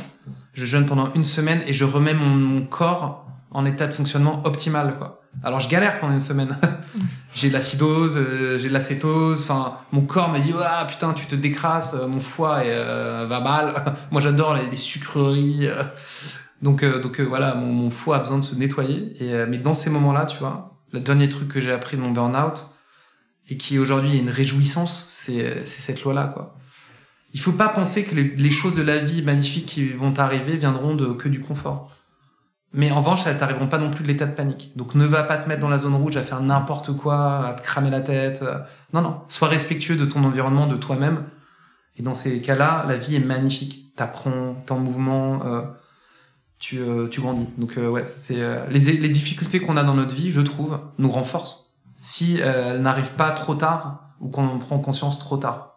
Je jeûne pendant une semaine et je remets mon, mon corps en état de fonctionnement optimal, quoi. Alors, je galère pendant une semaine. j'ai de l'acidose, euh, j'ai de l'acétose. Enfin, mon corps me dit, ah putain, tu te décrasses, euh, mon foie est, euh, va mal. moi, j'adore les, les sucreries. euh. Donc, euh, donc euh, voilà, mon, mon foie a besoin de se nettoyer. Et, mais dans ces moments-là, tu vois, le dernier truc que j'ai appris de mon burn-out, et qui aujourd'hui est une réjouissance, c'est c'est cette loi-là, quoi. Il faut pas penser que les, les choses de la vie magnifiques qui vont t'arriver viendront de que du confort. Mais en revanche, elles t'arriveront pas non plus de l'état de panique. Donc ne va pas te mettre dans la zone rouge à faire n'importe quoi, à te cramer la tête. Non, non. Sois respectueux de ton environnement, de toi-même. Et dans ces cas-là, la vie est magnifique. T'apprends, t'es en mouvement, euh, tu, euh, tu grandis. Donc euh, ouais, c'est euh, les, les difficultés qu'on a dans notre vie, je trouve, nous renforcent. Si euh, elles n'arrivent pas trop tard ou qu'on en prend conscience trop tard.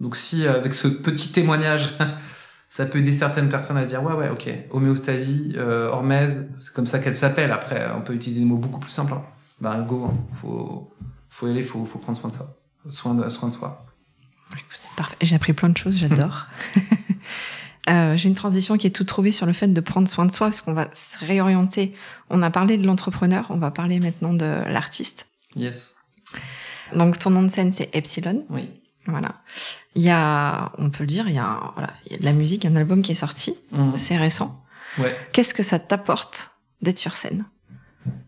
Donc si euh, avec ce petit témoignage, ça peut aider certaines personnes à se dire ouais ouais ok, homéostasie, euh, hormèse, c'est comme ça qu'elle s'appelle. Après, on peut utiliser des mots beaucoup plus simples. Hein. Ben go, hein. faut faut y aller, faut faut prendre soin de ça, soin de soin de soi. Écoute, C'est parfait. J'ai appris plein de choses, j'adore. Euh, J'ai une transition qui est toute trouvée sur le fait de prendre soin de soi, parce qu'on va se réorienter. On a parlé de l'entrepreneur, on va parler maintenant de l'artiste. Yes. Donc ton nom de scène c'est Epsilon, Oui. voilà. Il y a, on peut le dire, il y a, un- voilà, il y a de la musique, un album qui est sorti, Mhm. c'est récent. Ouais. Qu'est-ce que ça t'apporte d'être sur scène?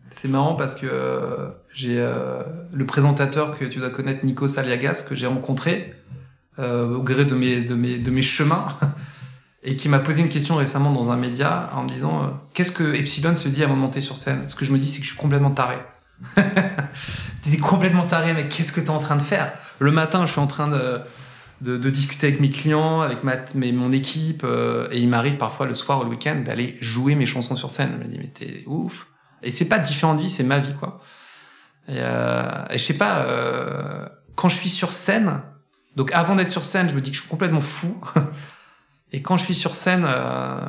C'est marrant parce que euh, j'ai euh, le présentateur que tu dois connaître, Nico Saliagas, que j'ai rencontré euh, au gré de mes, de mes, de mes chemins, et qui m'a posé une question récemment dans un média en me disant euh, Qu'est-ce que Epsilon se dit avant de monter sur scène? Ce que je me dis, c'est que je suis complètement taré. T'es complètement taré, mais qu'est-ce que t'es en train de faire? Le matin, je suis en train de, de, de discuter avec mes clients, avec ma, mes, mon équipe, euh, et il m'arrive parfois le soir ou le week-end d'aller jouer mes chansons sur scène. Je me dis, mais t'es ouf. Et c'est pas différent de vie, c'est ma vie, quoi. Et, euh, et je sais pas, euh, quand je suis sur scène, donc avant d'être sur scène, je me dis que je suis complètement fou. et quand je suis sur scène, euh,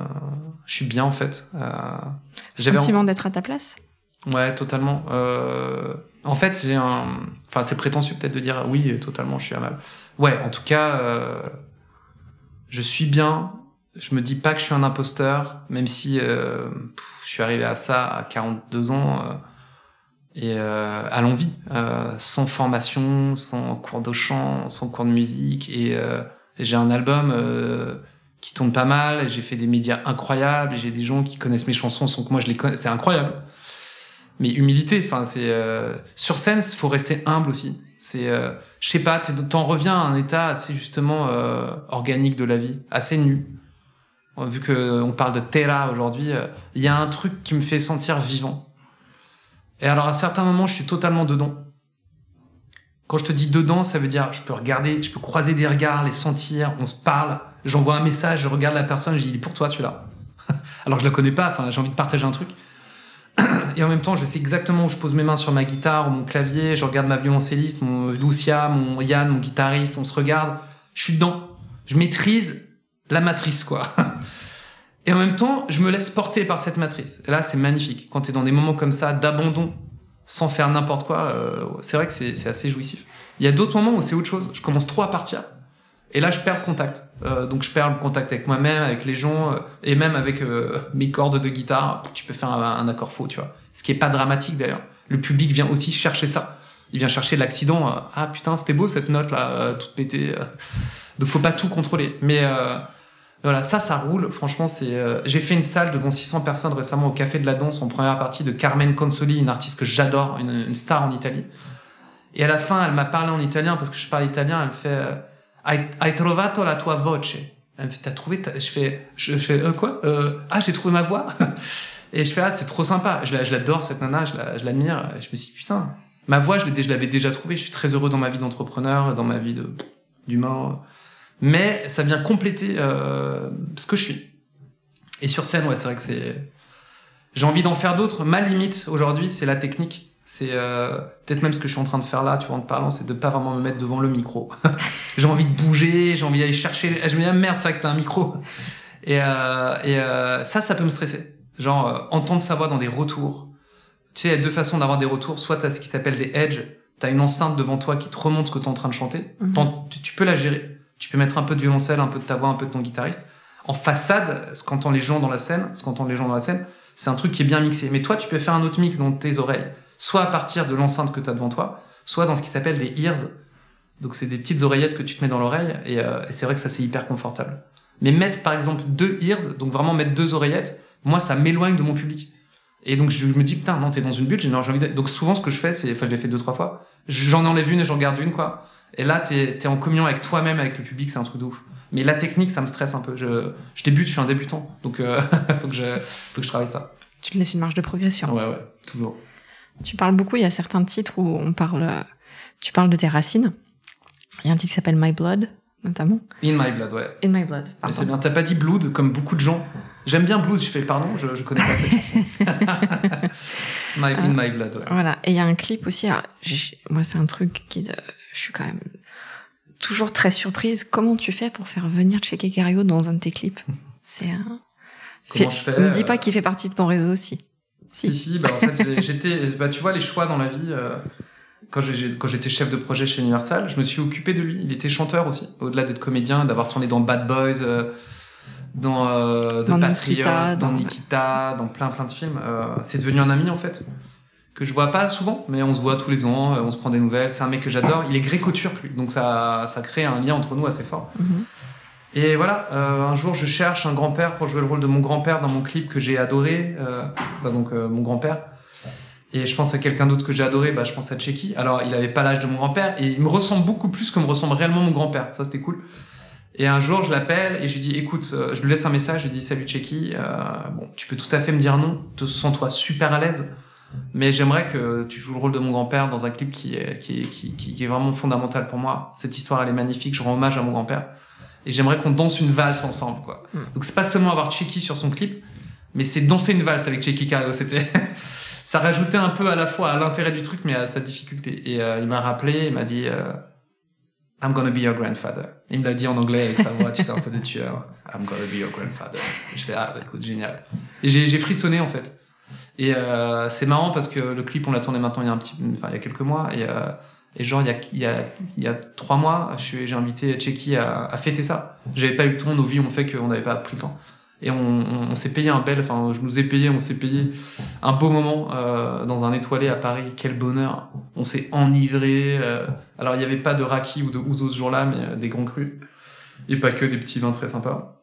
je suis bien en fait. Sentiment d'être à ta place? Ouais, totalement. En fait, j'ai un, enfin, c'est prétentieux peut-être de dire oui, totalement, je suis à mal. Ouais, en tout cas, euh, je suis bien. Je me dis pas que je suis un imposteur, même si euh, je suis arrivé à ça à 42 ans euh, et à l'envie, sans formation, sans cours de chant, sans cours de musique. Et, j'ai un album qui tourne pas mal. J'ai fait des médias incroyables. J'ai des gens qui connaissent mes chansons sans que moi je les connais. C'est incroyable. Mais humilité, enfin c'est euh, sur scène, faut rester humble aussi. C'est, euh, je sais pas, t'en reviens à un état assez justement euh, organique de la vie, assez nu. Vu que on parle de terra aujourd'hui, il y a un truc qui me fait sentir vivant. Et alors à certains moments, je suis totalement dedans. Quand je te dis dedans, ça veut dire je peux regarder, je peux croiser des regards, les sentir, on se parle, j'envoie un message, je regarde la personne, je dis il est pour toi celui-là. alors je la connais pas, enfin j'ai envie de partager un truc. Et en même temps, je sais exactement où je pose mes mains sur ma guitare ou mon clavier, je regarde ma violoncelliste, mon Lucia, mon Yann, mon guitariste, on se regarde, je suis dedans. Je maîtrise la matrice, quoi. Et en même temps, je me laisse porter par cette matrice. Et là, c'est magnifique. Quand tu es dans des moments comme ça, d'abandon, sans faire n'importe quoi, euh, c'est vrai que c'est assez jouissif. Il y a d'autres moments où c'est autre chose. Je commence trop à partir. Et là, je perds le contact. Euh, donc, je perds le contact avec moi-même, avec les gens, euh, et même avec euh, mes cordes de guitare. Tu peux faire un, accord faux, tu vois. Ce qui est pas dramatique d'ailleurs. Le public vient aussi chercher ça. Il vient chercher l'accident. Ah putain, c'était beau cette note là, toute pétée. Donc, faut pas tout contrôler. Mais voilà, ça, ça roule. Franchement, c'est. J'ai fait une salle devant 600 personnes récemment au Café de la Danse en première partie de Carmen Consoli, une artiste que j'adore, une, star en Italie. Et à la fin, elle m'a parlé en italien parce que je parle italien. Elle fait Hai, hai trovato la tua voce. T'as trouvé ta... Je fais, je fais, euh, quoi? Euh, Ah, j'ai trouvé ma voix. et je fais, ah, c'est trop sympa. Je, la, je l'adore, cette nana, je, la, je l'admire. Je me suis dit, putain, ma voix, je, l'avais déjà trouvée. Je suis très heureux dans ma vie d'entrepreneur, dans ma vie d'humain. Mais ça vient compléter euh, ce que je suis. Et sur scène, ouais, c'est vrai que c'est... J'ai envie d'en faire d'autres. Ma limite, aujourd'hui, c'est la technique. C'est euh, peut-être même ce que je suis en train de faire là, tu vois, en te parlant, c'est de pas vraiment me mettre devant le micro. j'ai envie de bouger, j'ai envie d'aller chercher. Je me dis, ah, merde, c'est vrai que t'as un micro. Et, euh, et euh, ça, ça peut me stresser. Genre, euh, entendre sa voix dans des retours. Tu sais, il y a deux façons d'avoir des retours. Soit t'as ce qui s'appelle des edge. T'as une enceinte devant toi qui te remonte ce que t'es en train de chanter. Mm-hmm. Tu, tu peux la gérer. Tu peux mettre un peu de violoncelle, un peu de ta voix, un peu de ton guitariste. En façade, ce qu'entendent les gens dans la scène, ce qu'entendent les gens dans la scène, c'est un truc qui est bien mixé. Mais toi, tu peux faire un autre mix dans tes oreilles soit à partir de l'enceinte que tu as devant toi, soit dans ce qui s'appelle des ears. Donc c'est des petites oreillettes que tu te mets dans l'oreille et, euh, et c'est vrai que ça c'est hyper confortable. Mais mettre par exemple deux ears, donc vraiment mettre deux oreillettes, moi ça m'éloigne de mon public. Et donc je me dis putain non t'es dans une bulle, j'ai envie de... donc souvent ce que je fais c'est, enfin je l'ai fait deux trois fois, j'en enlève une et j'en garde une quoi. Et là t'es es en communion avec toi-même, avec le public, c'est un truc de ouf. Mais la technique ça me stresse un peu. Je, je débute, je suis un débutant, donc euh, faut que je faut que je travaille ça. Tu me laisses une marge de progression. Ouais ouais toujours. Tu parles beaucoup, il y a certains titres où on parle, tu parles de tes racines. Il y a un titre qui s'appelle My Blood, notamment. In My Blood, ouais. In My Blood, pardon. C'est bien, t'as pas dit Blood comme beaucoup de gens. J'aime bien Blood, je fais pardon, je, je connais pas cette chanson. my, in My Blood, ouais. Voilà, et il y a un clip aussi, alors, moi c'est un truc qui, de, je suis quand même toujours très surprise. Comment tu fais pour faire venir Checké Cario dans un de tes clips? C'est un... Comment je fais Ne me dis pas qu'il fait partie de ton réseau aussi. Si, si, si bah en fait, j'étais, bah tu vois, les choix dans la vie, euh, quand j'étais chef de projet chez Universal, je me suis occupé de lui. Il était chanteur aussi, au-delà d'être comédien, d'avoir tourné dans Bad Boys, euh, dans euh, The Dans Patriot, Nikita, dans dans- Nikita, dans plein plein de films. Euh, c'est devenu un ami en fait, que je vois pas souvent, mais on se voit tous les ans, euh, on se prend des nouvelles. C'est un mec que j'adore. Il est gréco-turc lui, donc ça, ça crée un lien entre nous assez fort. Mhm. Et voilà, euh, un jour je cherche un grand-père pour jouer le rôle de mon grand-père dans mon clip que j'ai adoré, euh, donc euh, mon grand-père. Et je pense à quelqu'un d'autre que j'ai adoré, bah, je pense à Checky. Alors, il avait pas l'âge de mon grand-père et il me ressemble beaucoup plus que me ressemble réellement mon grand-père. Ça, c'était cool. Et un jour, je l'appelle et je lui dis, écoute, euh, je lui laisse un message, je lui dis, salut Checky, euh, bon, tu peux tout à fait me dire non, te sens-toi super à l'aise, mais j'aimerais que tu joues le rôle de mon grand-père dans un clip qui est, qui, est, qui, est vraiment fondamental pour moi. Cette histoire, elle est magnifique, je rends hommage à mon grand-père. Et j'aimerais qu'on danse une valse ensemble, quoi. Mm. Donc c'est pas seulement avoir Checky sur son clip, mais c'est danser une valse avec Checky Cario. C'était, ça rajoutait un peu à la fois à l'intérêt du truc, mais à sa difficulté. Et euh, il m'a rappelé, il m'a dit, euh, I'm gonna be your grandfather. Il me l'a dit en anglais avec sa voix, tu sais, un peu de tueur. I'm gonna be your grandfather. Et je fais, ah, bah, écoute, génial. Et j'ai frissonné, en fait. Et euh, c'est marrant parce que le clip, on l'a tourné maintenant il y a un petit, enfin, il y a quelques mois. Et, euh, et genre, il y a, il y a, y a trois mois, j'ai invité Checky à, à fêter ça. J'avais pas eu le temps, nos vies ont fait qu'on n'avait pas pris le temps et on, on, s'est payé un bel, enfin je nous ai payé, on s'est payé un beau moment euh, dans un étoilé à Paris, quel bonheur. On s'est enivré. Euh, alors il n'y avait pas de raki ou de ouzo ce jour-là, mais euh, des grands crus et pas que des petits vins très sympas.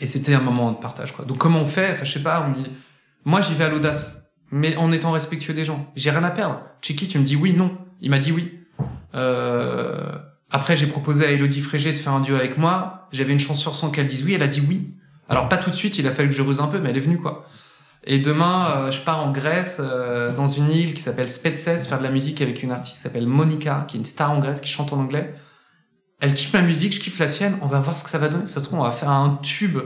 Et c'était un moment de partage quoi. Donc comment on fait? Enfin je sais pas, on dit, moi j'y vais à l'audace, mais en étant respectueux des gens. J'ai rien à perdre. Chiki, tu me dis oui, non. Il m'a dit oui. Euh... Après, j'ai proposé à Elodie Frégé de faire un duo avec moi. J'avais une chance sur 100 qu'elle dise oui. Elle a dit oui. Alors pas tout de suite, il a fallu que je ruse un peu, mais elle est venue quoi. Et demain, euh, je pars en Grèce, euh, dans une île qui s'appelle Spetses, faire de la musique avec une artiste qui s'appelle Monica, qui est une star en Grèce, qui chante en anglais. Elle kiffe ma musique, je kiffe la sienne. On va voir ce que ça va donner. Ça se trouve, on va faire un tube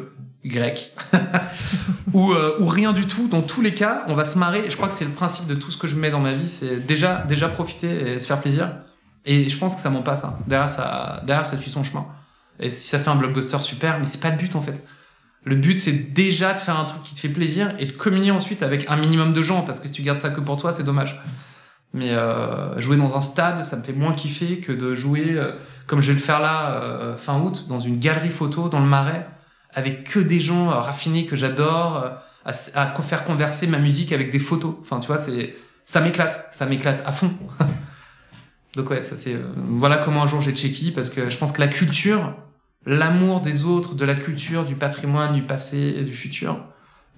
grec ou, euh, ou rien du tout. Dans tous les cas, on va se marrer. Je crois que c'est le principe de tout ce que je mets dans ma vie, c'est déjà déjà profiter et se faire plaisir. Et je pense que ça ment pas ça. Derrière ça, derrière ça suit son chemin. Et si ça fait un blockbuster super, mais c'est pas le but en fait. Le but, c'est déjà de faire un truc qui te fait plaisir et de communier ensuite avec un minimum de gens, parce que si tu gardes ça que pour toi, c'est dommage. Mais euh, jouer dans un stade, ça me fait moins kiffer que de jouer, euh, comme je vais le faire là, euh, fin août, dans une galerie photo, dans le Marais, avec que des gens raffinés que j'adore, à, à, faire converser ma musique avec des photos. Enfin, tu vois, c'est ça m'éclate, ça m'éclate à fond. Donc ouais, ça c'est... voilà comment un jour j'ai checké, parce que je pense que la culture, l'amour des autres, de la culture, du patrimoine, du passé et du futur,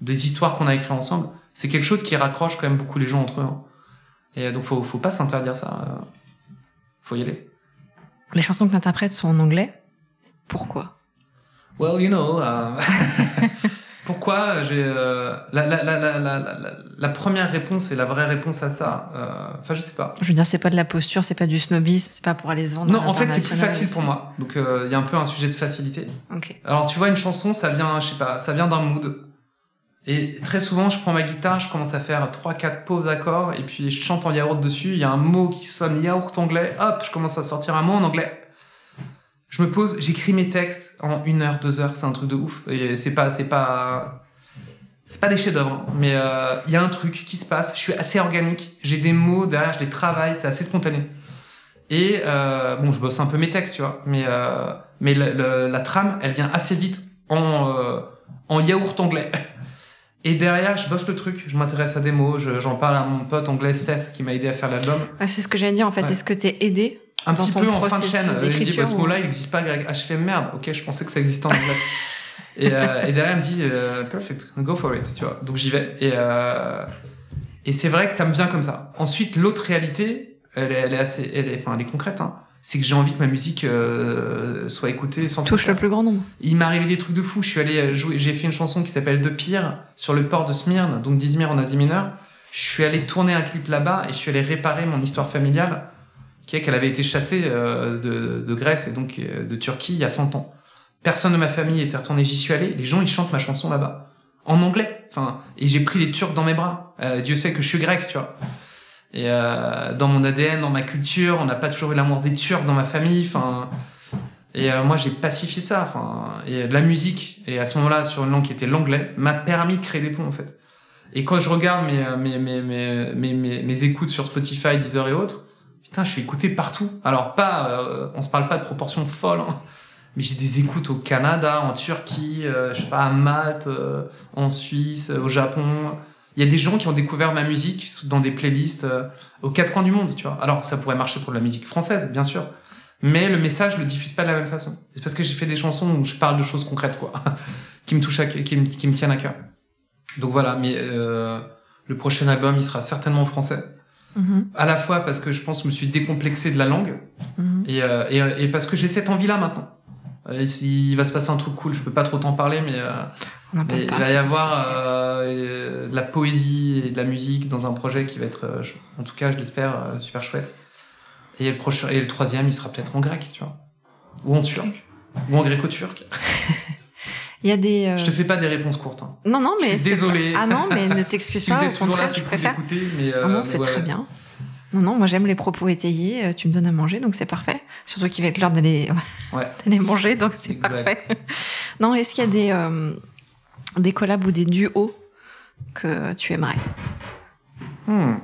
des histoires qu'on a écrites ensemble, c'est quelque chose qui raccroche quand même beaucoup les gens entre eux. Hein. Et donc faut, faut pas s'interdire ça. Euh, faut y aller. Les chansons que tu interprètes sont en anglais? Pourquoi? Well, you know, uh, Pourquoi j'ai euh, la, la, la, la, la, première réponse et la vraie réponse à ça. Euh, enfin, je sais pas. Je veux dire, c'est pas de la posture, c'est pas du snobisme, c'est pas pour aller se vendre. Non, en fait, c'est plus facile pour moi. Donc, il euh, y a un peu un sujet de facilité. Ok. Alors, tu vois, une chanson, ça vient, je sais pas, ça vient d'un mood. Et très souvent, je prends ma guitare, je commence à faire trois, quatre pauses d'accords, et puis je chante en yaourt dessus. Il y a un mot qui sonne yaourt anglais. Hop, je commence à sortir un mot en anglais je me pose, j'écris mes textes en une heure, deux heures, c'est un truc de ouf. Et c'est pas, c'est pas, c'est pas des chefs-d'œuvre, hein. mais euh, il y a un truc qui se passe. Je suis assez organique. J'ai des mots derrière, je les travaille, c'est assez spontané. Et euh, bon, je bosse un peu mes textes, tu vois, mais euh, mais la trame, elle vient assez vite en en yaourt anglais. Et derrière, je bosse le truc, je m'intéresse à des mots, j'en parle à mon pote anglais Seth qui m'a aidé à faire l'album. c'est ce que j'allais dire en fait. Est-ce que t'es aidé un petit peu en fin de chaîne. Me dit, bah, ce mot-là, il n'existe pas, Greg. Je fais merde. Ok, je pensais que ça existait en anglais. et, euh, et, derrière, elle me dit, euh, perfect, go for it, tu vois. Donc j'y vais. Et, euh, et c'est vrai que ça me vient comme ça. Ensuite, l'autre réalité, elle est, elle est assez, elle est, enfin, elle est concrète, hein. C'est que j'ai envie que ma musique euh, soit écoutée sans touche le plus grand nombre. Il m'est arrivé des trucs de fou. Je suis allé jouer, j'ai fait une chanson qui s'appelle De Pire sur le port de Smyrne, donc d'Izmir en Asie mineure. Je suis allé tourner un clip là-bas et je suis allé réparer mon histoire familiale qui est qu'elle avait été chassée euh, de, de, Grèce et donc euh, de Turquie il y a 100 ans. Personne de ma famille était retourné, j'y suis allé, les gens ils chantent ma chanson là-bas. En anglais. Enfin, et j'ai pris les Turcs dans mes bras. Euh, Dieu sait que je suis grec, tu vois. Et euh, dans mon ADN, dans ma culture, on n'a pas toujours eu l'amour des Turcs dans ma famille. Enfin, et euh, moi j'ai pacifié ça. Enfin, et la musique, et à ce moment-là sur une langue qui était l'anglais, m'a permis de créer des ponts en fait. Et quand je regarde mes mes mes mes mes, mes, mes écoutes sur Spotify, Deezer et autres, putain, je suis écouté partout. Alors pas, euh, on se parle pas de proportions folles, hein. mais j'ai des écoutes au Canada, en Turquie, euh, je sais pas, à Malte, euh, en Suisse, au Japon. Il y a des gens qui ont découvert ma musique dans des playlists aux quatre coins du monde, tu vois. Alors ça pourrait marcher pour la musique française, bien sûr, mais le message je le diffuse pas de la même façon. C'est parce que j'ai fait des chansons où je parle de choses concrètes, quoi, qui me touchent, qui me, qui me tiennent à cœur. Donc voilà, mais Le prochain album, il sera certainement en français. Mhm. À la fois parce que je pense que je me suis décomplexé de la langue Mhm. et, euh, et, et parce que j'ai cette envie-là maintenant. Euh, il, va se passer un truc cool. Je peux pas trop t'en parler, mais, euh, mais il va y avoir euh, euh, de la poésie et de la musique dans un projet qui va être, en tout cas, je l'espère, super chouette. Et le prochain, et le troisième, il sera peut-être en grec, tu vois, ou en turc, ou en gréco-turc. Il y a des. euh, Je te fais pas des réponses courtes. hein. Non, non, Je mais. suis c'est désolé. Ah non, mais ne t'excuse Si vous pas. Au êtes toujours là, contraire, c'est je préfère. mais, euh, Non, non, mais c'est ouais. très bien. Non, non, moi j'aime les propos étayés. euh, Tu me donnes à manger, donc c'est parfait. Surtout qu'il va être l'heure d'aller Ouais. manger, donc c'est parfait. Non, est-ce qu'il y a des euh, des collabs ou des duos que tu aimerais? Hmm.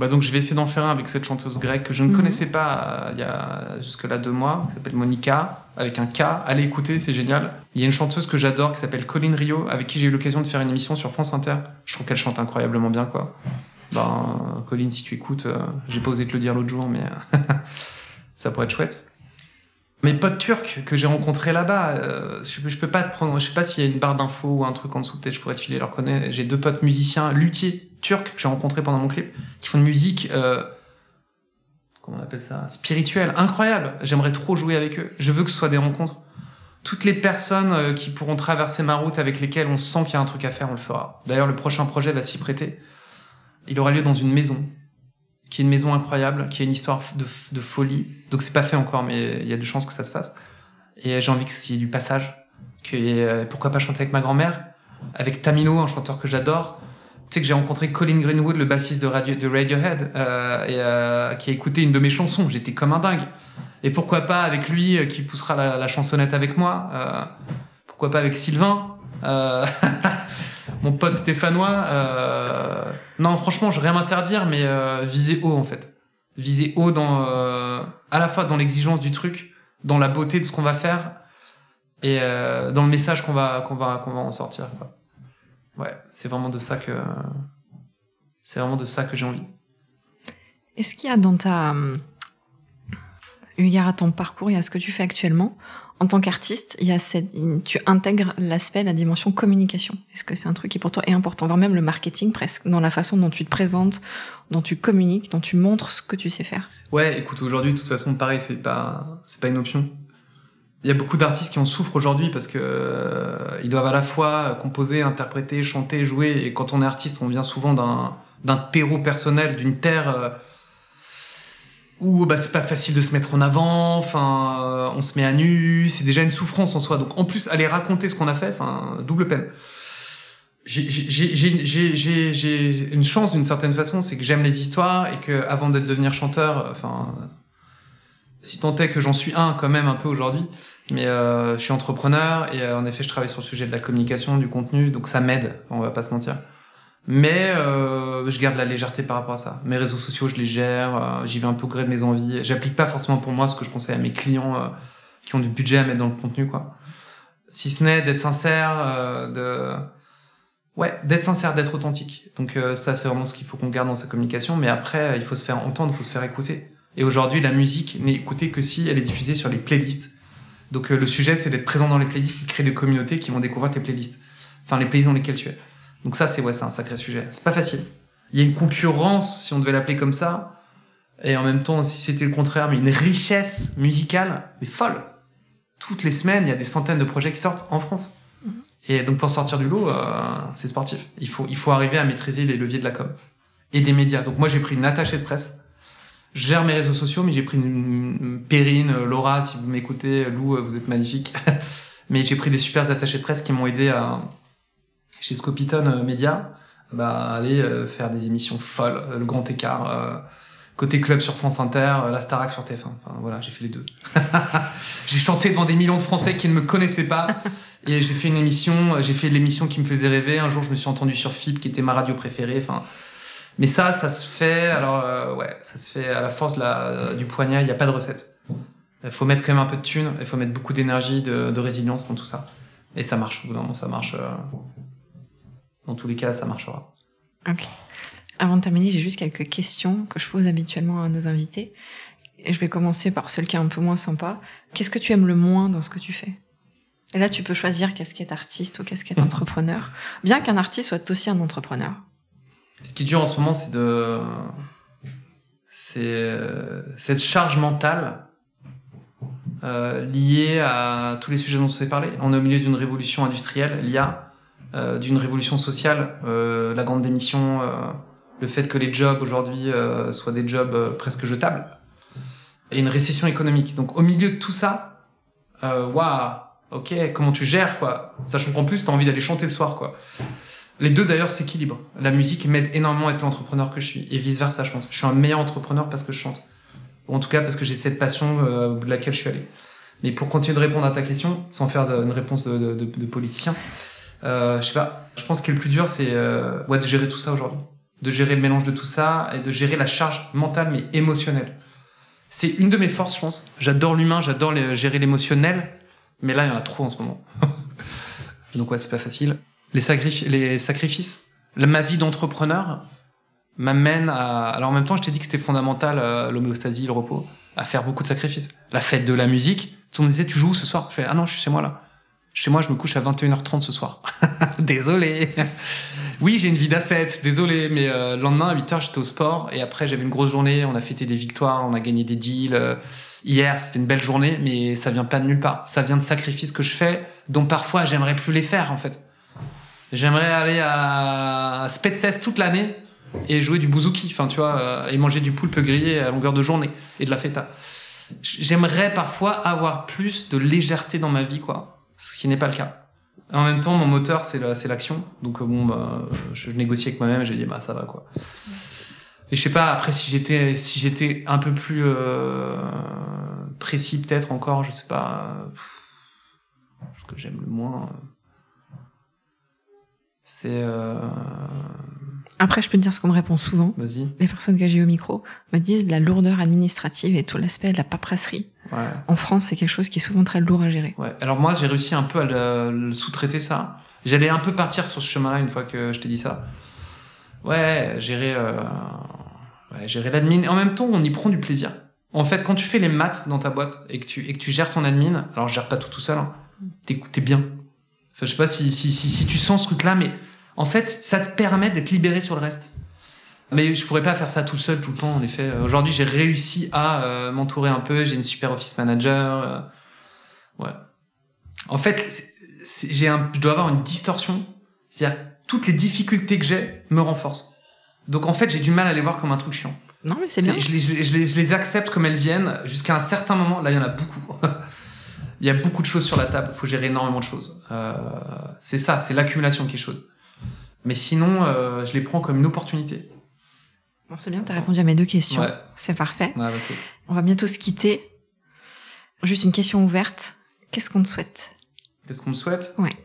Bah donc je vais essayer d'en faire un avec cette chanteuse grecque que je ne Mhm. connaissais pas euh, il y a jusque là deux mois, qui s'appelle Monica, avec un K. Allez écouter, c'est génial. Il y a une chanteuse que j'adore qui s'appelle Colline Rio, avec qui j'ai eu l'occasion de faire une émission sur France Inter. Je trouve qu'elle chante incroyablement bien, quoi. Ben, Colline, si tu écoutes, euh, j'ai pas osé te le dire l'autre jour, mais euh, ça pourrait être chouette. Mes potes turcs que j'ai rencontrés là-bas, euh, je, peux pas te prendre, je sais pas s'il y a une barre d'infos ou un truc en dessous, peut-être je pourrais te filer leur connaître. J'ai deux potes musiciens, luthiers turcs que j'ai rencontrés pendant mon clip, qui font une musique, euh, comment on appelle ça, spirituelle, incroyable. J'aimerais trop jouer avec eux. Je veux que ce soit des rencontres. Toutes les personnes euh, qui pourront traverser ma route avec lesquelles on sent qu'il y a un truc à faire, on le fera. D'ailleurs, le prochain projet va s'y prêter. Il aura lieu dans une maison, qui est une maison incroyable, qui a une histoire de, folie. Donc c'est pas fait encore, mais il y a de chances que ça se fasse. Et j'ai envie que ait du passage, que euh, pourquoi pas chanter avec ma grand-mère, avec Tamino, un chanteur que j'adore. Tu sais que j'ai rencontré Colin Greenwood, le bassiste de, Radio, de Radiohead, euh, euh, qui a écouté une de mes chansons. J'étais comme un dingue. Et pourquoi pas avec lui, qui poussera la, chansonnette avec moi. pourquoi pas avec Sylvain. mon pote stéphanois. euh, non, franchement, je vais rien m'interdire, mais euh, viser haut en fait. Viser haut dans, euh, à la fois dans l'exigence du truc, dans la beauté de ce qu'on va faire et dans le message qu'on va qu'on va qu'on va en sortir. Ouais, c'est vraiment de ça que c'est vraiment de ça que j'ai envie. Est-ce qu'il y a dans ta eu égard à ton parcours et à ce que tu fais actuellement en tant qu'artiste, tu intègres l'aspect, la dimension communication. Est-ce que c'est un truc qui pour toi est important, voire même le marketing presque, dans la façon dont tu te présentes, dont tu communiques, dont tu montres ce que tu sais faire. Ouais, écoute, aujourd'hui, de toute façon, pareil, c'est pas, c'est pas une option. Il y a beaucoup d'artistes qui en souffrent aujourd'hui parce que euh, doivent à la fois composer, interpréter, chanter, jouer. Et quand on est artiste, on vient souvent d'un d'un terreau personnel, d'une terre euh, où bah, c'est pas facile de se mettre en avant. Enfin, euh, on se met à nu. C'est déjà une souffrance en soi. Donc en plus, aller raconter ce qu'on a fait, enfin, double peine. J'ai- une chance d'une certaine façon, c'est que j'aime les histoires et que avant d'être devenir chanteur, enfin, si tant est que j'en suis un quand même un peu aujourd'hui, mais euh, je suis entrepreneur et euh, en effet je travaille sur le sujet de la communication, du contenu, donc ça m'aide, on va pas se mentir. Mais euh, je garde la légèreté par rapport à ça. Mes réseaux sociaux, je les gère, euh, j'y vais un peu au gré de mes envies. J'applique pas forcément pour moi ce que je conseille à mes clients euh, qui ont du budget à mettre dans le contenu, quoi. Si ce n'est d'être sincère, ouais, d'être sincère, d'être authentique. Donc ça, c'est vraiment ce qu'il faut qu'on garde dans sa communication. Mais après, il faut se faire entendre, il faut se faire écouter. Et aujourd'hui, la musique n'est écoutée que si elle est diffusée sur les playlists. Donc le sujet, c'est d'être présent dans les playlists et de créer des communautés qui vont découvrir tes playlists. Enfin, les playlists dans lesquelles tu es. Donc ça, c'est ouais, c'est un sacré sujet. C'est pas facile. Il y a une concurrence, si on devait l'appeler comme ça, et en même temps, si c'était le contraire, mais une richesse musicale, mais folle. Toutes les semaines, il y a des centaines de projets qui sortent en France. Et donc pour sortir du lot, euh, c'est sportif. Il faut, il faut arriver à maîtriser les leviers de la com et des médias. Donc moi, j'ai pris une attachée de presse. Je gère mes réseaux sociaux, mais j'ai pris une, une Perrine, euh, Laura, si vous m'écoutez, Lou, euh, vous êtes magnifique. mais j'ai pris des super attachés de presse qui m'ont aidé à, chez Scopiton euh, Média, bah, aller euh, faire des émissions folles, euh, le grand écart, côté club sur France Inter, la Starac sur TF1. Enfin, voilà, j'ai fait les deux. j'ai chanté devant des millions de Français qui ne me connaissaient pas. Et j'ai fait une émission, j'ai fait l'émission qui me faisait rêver. Un jour, je me suis entendu sur FIP, qui était ma radio préférée. Enfin, mais ça, ça se fait. Alors, euh, ouais, ça se fait à la force du poignet. Il n'y a pas de recette. Il faut mettre quand même un peu de thunes. Il faut mettre beaucoup d'énergie, de, de résilience dans tout ça. Et ça marche. Au bout d'un moment, ça marche. Dans tous les cas, ça marchera. Ok. Avant de terminer, j'ai juste quelques questions que je pose habituellement à nos invités. Et je vais commencer par celle qui est un peu moins sympa. Qu'est-ce que tu aimes le moins dans ce que tu fais? Et là, tu peux choisir qu'est-ce qui est artiste ou qu'est-ce qui est Mhm. entrepreneur. Bien qu'un artiste soit aussi un entrepreneur. Ce qui est dur en ce moment, c'est de, c'est cette charge mentale euh, liée à tous les sujets dont on s'est parlé. On est au milieu d'une révolution industrielle, l'IA, d'une révolution sociale, euh, la grande démission, euh, le fait que les jobs aujourd'hui euh, soient des jobs euh, presque jetables, et une récession économique. Donc au milieu de tout ça, euh, waouh, ok, comment tu gères quoi Sachant qu'en plus t'as envie d'aller chanter le soir quoi. Les deux d'ailleurs s'équilibrent. La musique m'aide énormément à être l'entrepreneur que je suis et vice versa je pense. Je suis un meilleur entrepreneur parce que je chante. Ou en tout cas parce que j'ai cette passion euh, au bout de laquelle je suis allé. Mais pour continuer de répondre à ta question, sans faire une réponse de, de, de- politicien, euh, je sais pas. Je pense que le plus dur c'est euh, ouais de gérer tout ça aujourd'hui, de gérer le mélange de tout ça et de gérer la charge mentale mais émotionnelle. C'est une de mes forces, je pense. J'adore l'humain, j'adore gérer l'émotionnel, mais là il y en a trop en ce moment. Donc ouais, c'est pas facile. Les, les sacrifices, La- ma vie d'entrepreneur m'amène à. Alors en même temps, je t'ai dit que c'était fondamental euh, l'homéostasie, le repos, à faire beaucoup de sacrifices. La fête de la musique, tout le monde disait tu joues ce soir Je fais ah non, je suis chez moi là. Chez moi, je me couche à 21h30 ce soir. désolé. oui, j'ai une vie d'asset, désolé, mais euh, le lendemain à 8h, j'étais au sport et après j'avais une grosse journée, on a fêté des victoires, on a gagné des deals. euh, Hier, c'était une belle journée, mais ça vient pas de nulle part. Ça vient de sacrifices que je fais, dont parfois j'aimerais plus les faire en fait. J'aimerais aller à Spetses toute l'année et jouer du bouzouki, enfin tu vois, euh, et manger du poulpe grillé à longueur de journée et de la feta. J'aimerais parfois avoir plus de légèreté dans ma vie, quoi, ce qui n'est pas le cas. En même temps, mon moteur c'est la- c'est l'action, donc euh, bon, bah, je, je négocie avec moi-même, je dis bah ça va quoi. Et je sais pas après si j'étais si j'étais un peu plus euh, précis peut-être encore, je sais pas, euh, ce que j'aime le moins. euh, c'est euh... Après, je peux te dire ce qu'on me répond souvent. vas-y. Les personnes que j'ai au micro me disent la lourdeur administrative et tout l'aspect de la paperasserie. Ouais. En France, c'est quelque chose qui est souvent très lourd à gérer. Ouais. Alors moi, j'ai réussi un peu à le, le sous-traiter ça. J'allais un peu partir sur ce chemin-là une fois que je t'ai dit ça. Ouais, gérer, euh, ouais, gérer l'admin. Et en même temps, on y prend du plaisir. En fait, quand tu fais les maths dans ta boîte et que tu, et que tu gères ton admin, alors je gère pas tout tout seul, hein, t'es, t'es bien. Enfin, je sais pas si, si, si, si tu sens ce truc-là, mais en fait, ça te permet d'être libéré sur le reste. Mais je pourrais pas faire ça tout seul tout le temps, en effet. Aujourd'hui, j'ai réussi à euh, m'entourer un peu. J'ai une super office manager. euh, ouais. En fait, j'ai un, je dois avoir une distorsion. C'est-à-dire, toutes les difficultés que j'ai me renforcent. Donc, en fait, j'ai du mal à les voir comme un truc chiant. Non, mais c'est bien. Je les, je, les, je les- je les accepte comme elles viennent jusqu'à un certain moment. Là, il y en a beaucoup. il y a beaucoup de choses sur la table. Il faut gérer énormément de choses. Euh, c'est ça, c'est l'accumulation qui est chaude. Mais sinon, euh, je les prends comme une opportunité. Bon, c'est bien, t'as répondu à mes deux questions. Ouais. C'est parfait. Ouais, bah. On va bientôt se quitter. Juste une question ouverte. Qu'est-ce qu'on te souhaite? Qu'est-ce qu'on me souhaite? Ouais.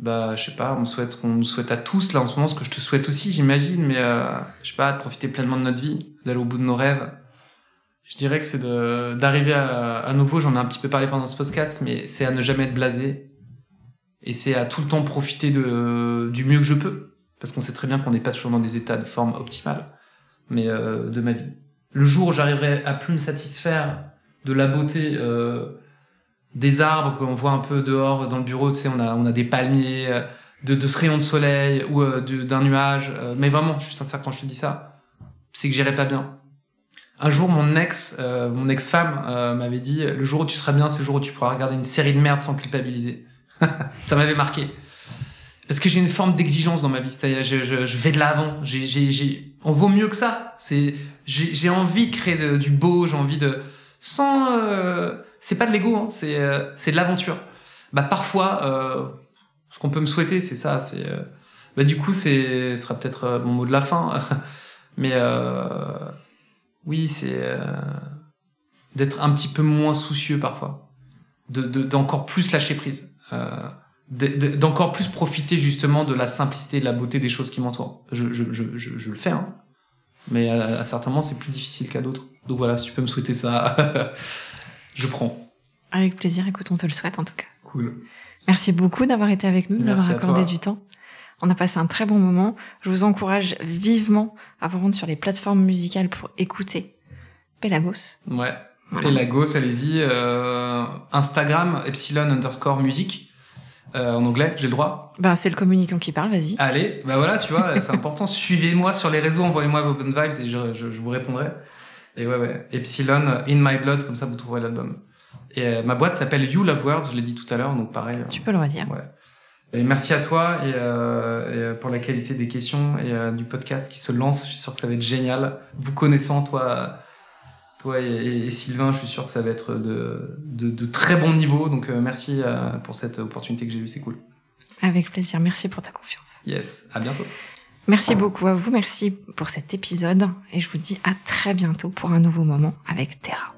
Bah, je sais pas, on me souhaite ce qu'on nous souhaite à tous, là, en ce moment, ce que je te souhaite aussi, j'imagine, mais euh, je sais pas, de profiter pleinement de notre vie, d'aller au bout de nos rêves. Je dirais que c'est d'arriver à, à nouveau, j'en ai un petit peu parlé pendant ce podcast, mais c'est à ne jamais être blasé. Et c'est à tout le temps profiter de, du mieux que je peux. Parce qu'on sait très bien qu'on n'est pas toujours dans des états de forme optimale, mais euh, de ma vie. Le jour où j'arriverai à plus me satisfaire de la beauté euh, des arbres qu'on voit un peu dehors dans le bureau, tu sais, on a, on a des palmiers, euh, de, de ce rayon de soleil ou d'un nuage. mais vraiment, je suis sincère quand je te dis ça, c'est que j'irai pas bien. Un jour, mon ex, mon ex-femme m'avait dit, le jour où tu seras bien, c'est le jour où tu pourras regarder une série de merde sans culpabiliser. ça m'avait marqué. Parce que j'ai une forme d'exigence dans ma vie. C'est-à-dire, je, je, je vais de l'avant. J'ai, j'ai, j'ai, on vaut mieux que ça. C'est, j'ai, j'ai envie de créer du beau. J'ai envie de, sans, euh, c'est pas de l'ego, hein, c'est, euh, c'est de l'aventure. Bah parfois, euh, ce qu'on peut me souhaiter, c'est ça. C'est, euh, bah du coup, c'est, ce sera peut-être euh, mon mot de la fin. Mais euh, oui, c'est d'être un petit peu moins soucieux parfois, de, de- d'encore plus lâcher prise. De- de- d'encore plus profiter justement de la simplicité et de la beauté des choses qui m'entourent. Je, je, je, je, je le fais, hein. mais à, à certains moments c'est plus difficile qu'à d'autres. Donc voilà, si tu peux me souhaiter ça, je prends. Avec plaisir, écoute, on te le souhaite en tout cas. Cool. Merci beaucoup d'avoir été avec nous, de nous Merci avoir à accordé du temps. On a passé un très bon moment. Je vous encourage vivement à vous rendre sur les plateformes musicales pour écouter Pelagos. Ouais. Voilà. Et Lagos, allez-y. euh, Instagram, epsilon underscore musique. Euh, en anglais, j'ai le droit? Ben, c'est le communicant qui parle, vas-y. Allez, bah voilà, tu vois, c'est important. Suivez-moi sur les réseaux, envoyez-moi vos bonnes vibes et je, je, je vous répondrai. Et ouais, ouais. Epsilon, In My Blood, comme ça vous trouverez l'album. Et euh, ma boîte s'appelle You Love Words, je l'ai dit tout à l'heure, donc pareil. euh, Tu peux le redire. Ouais. Et merci à toi et, euh, et, pour la qualité des questions et du podcast qui se lance. Je suis sûr que ça va être génial. Vous connaissant, toi, toi et, Sylvain, je suis sûr que ça va être de, de, de très bon niveau. Donc euh, merci euh, pour cette opportunité que j'ai eue, c'est cool. Avec plaisir. Merci pour ta confiance. Yes, à bientôt. Merci beaucoup à vous. Merci pour cet épisode. Et je vous dis à très bientôt pour un nouveau moment avec Terra.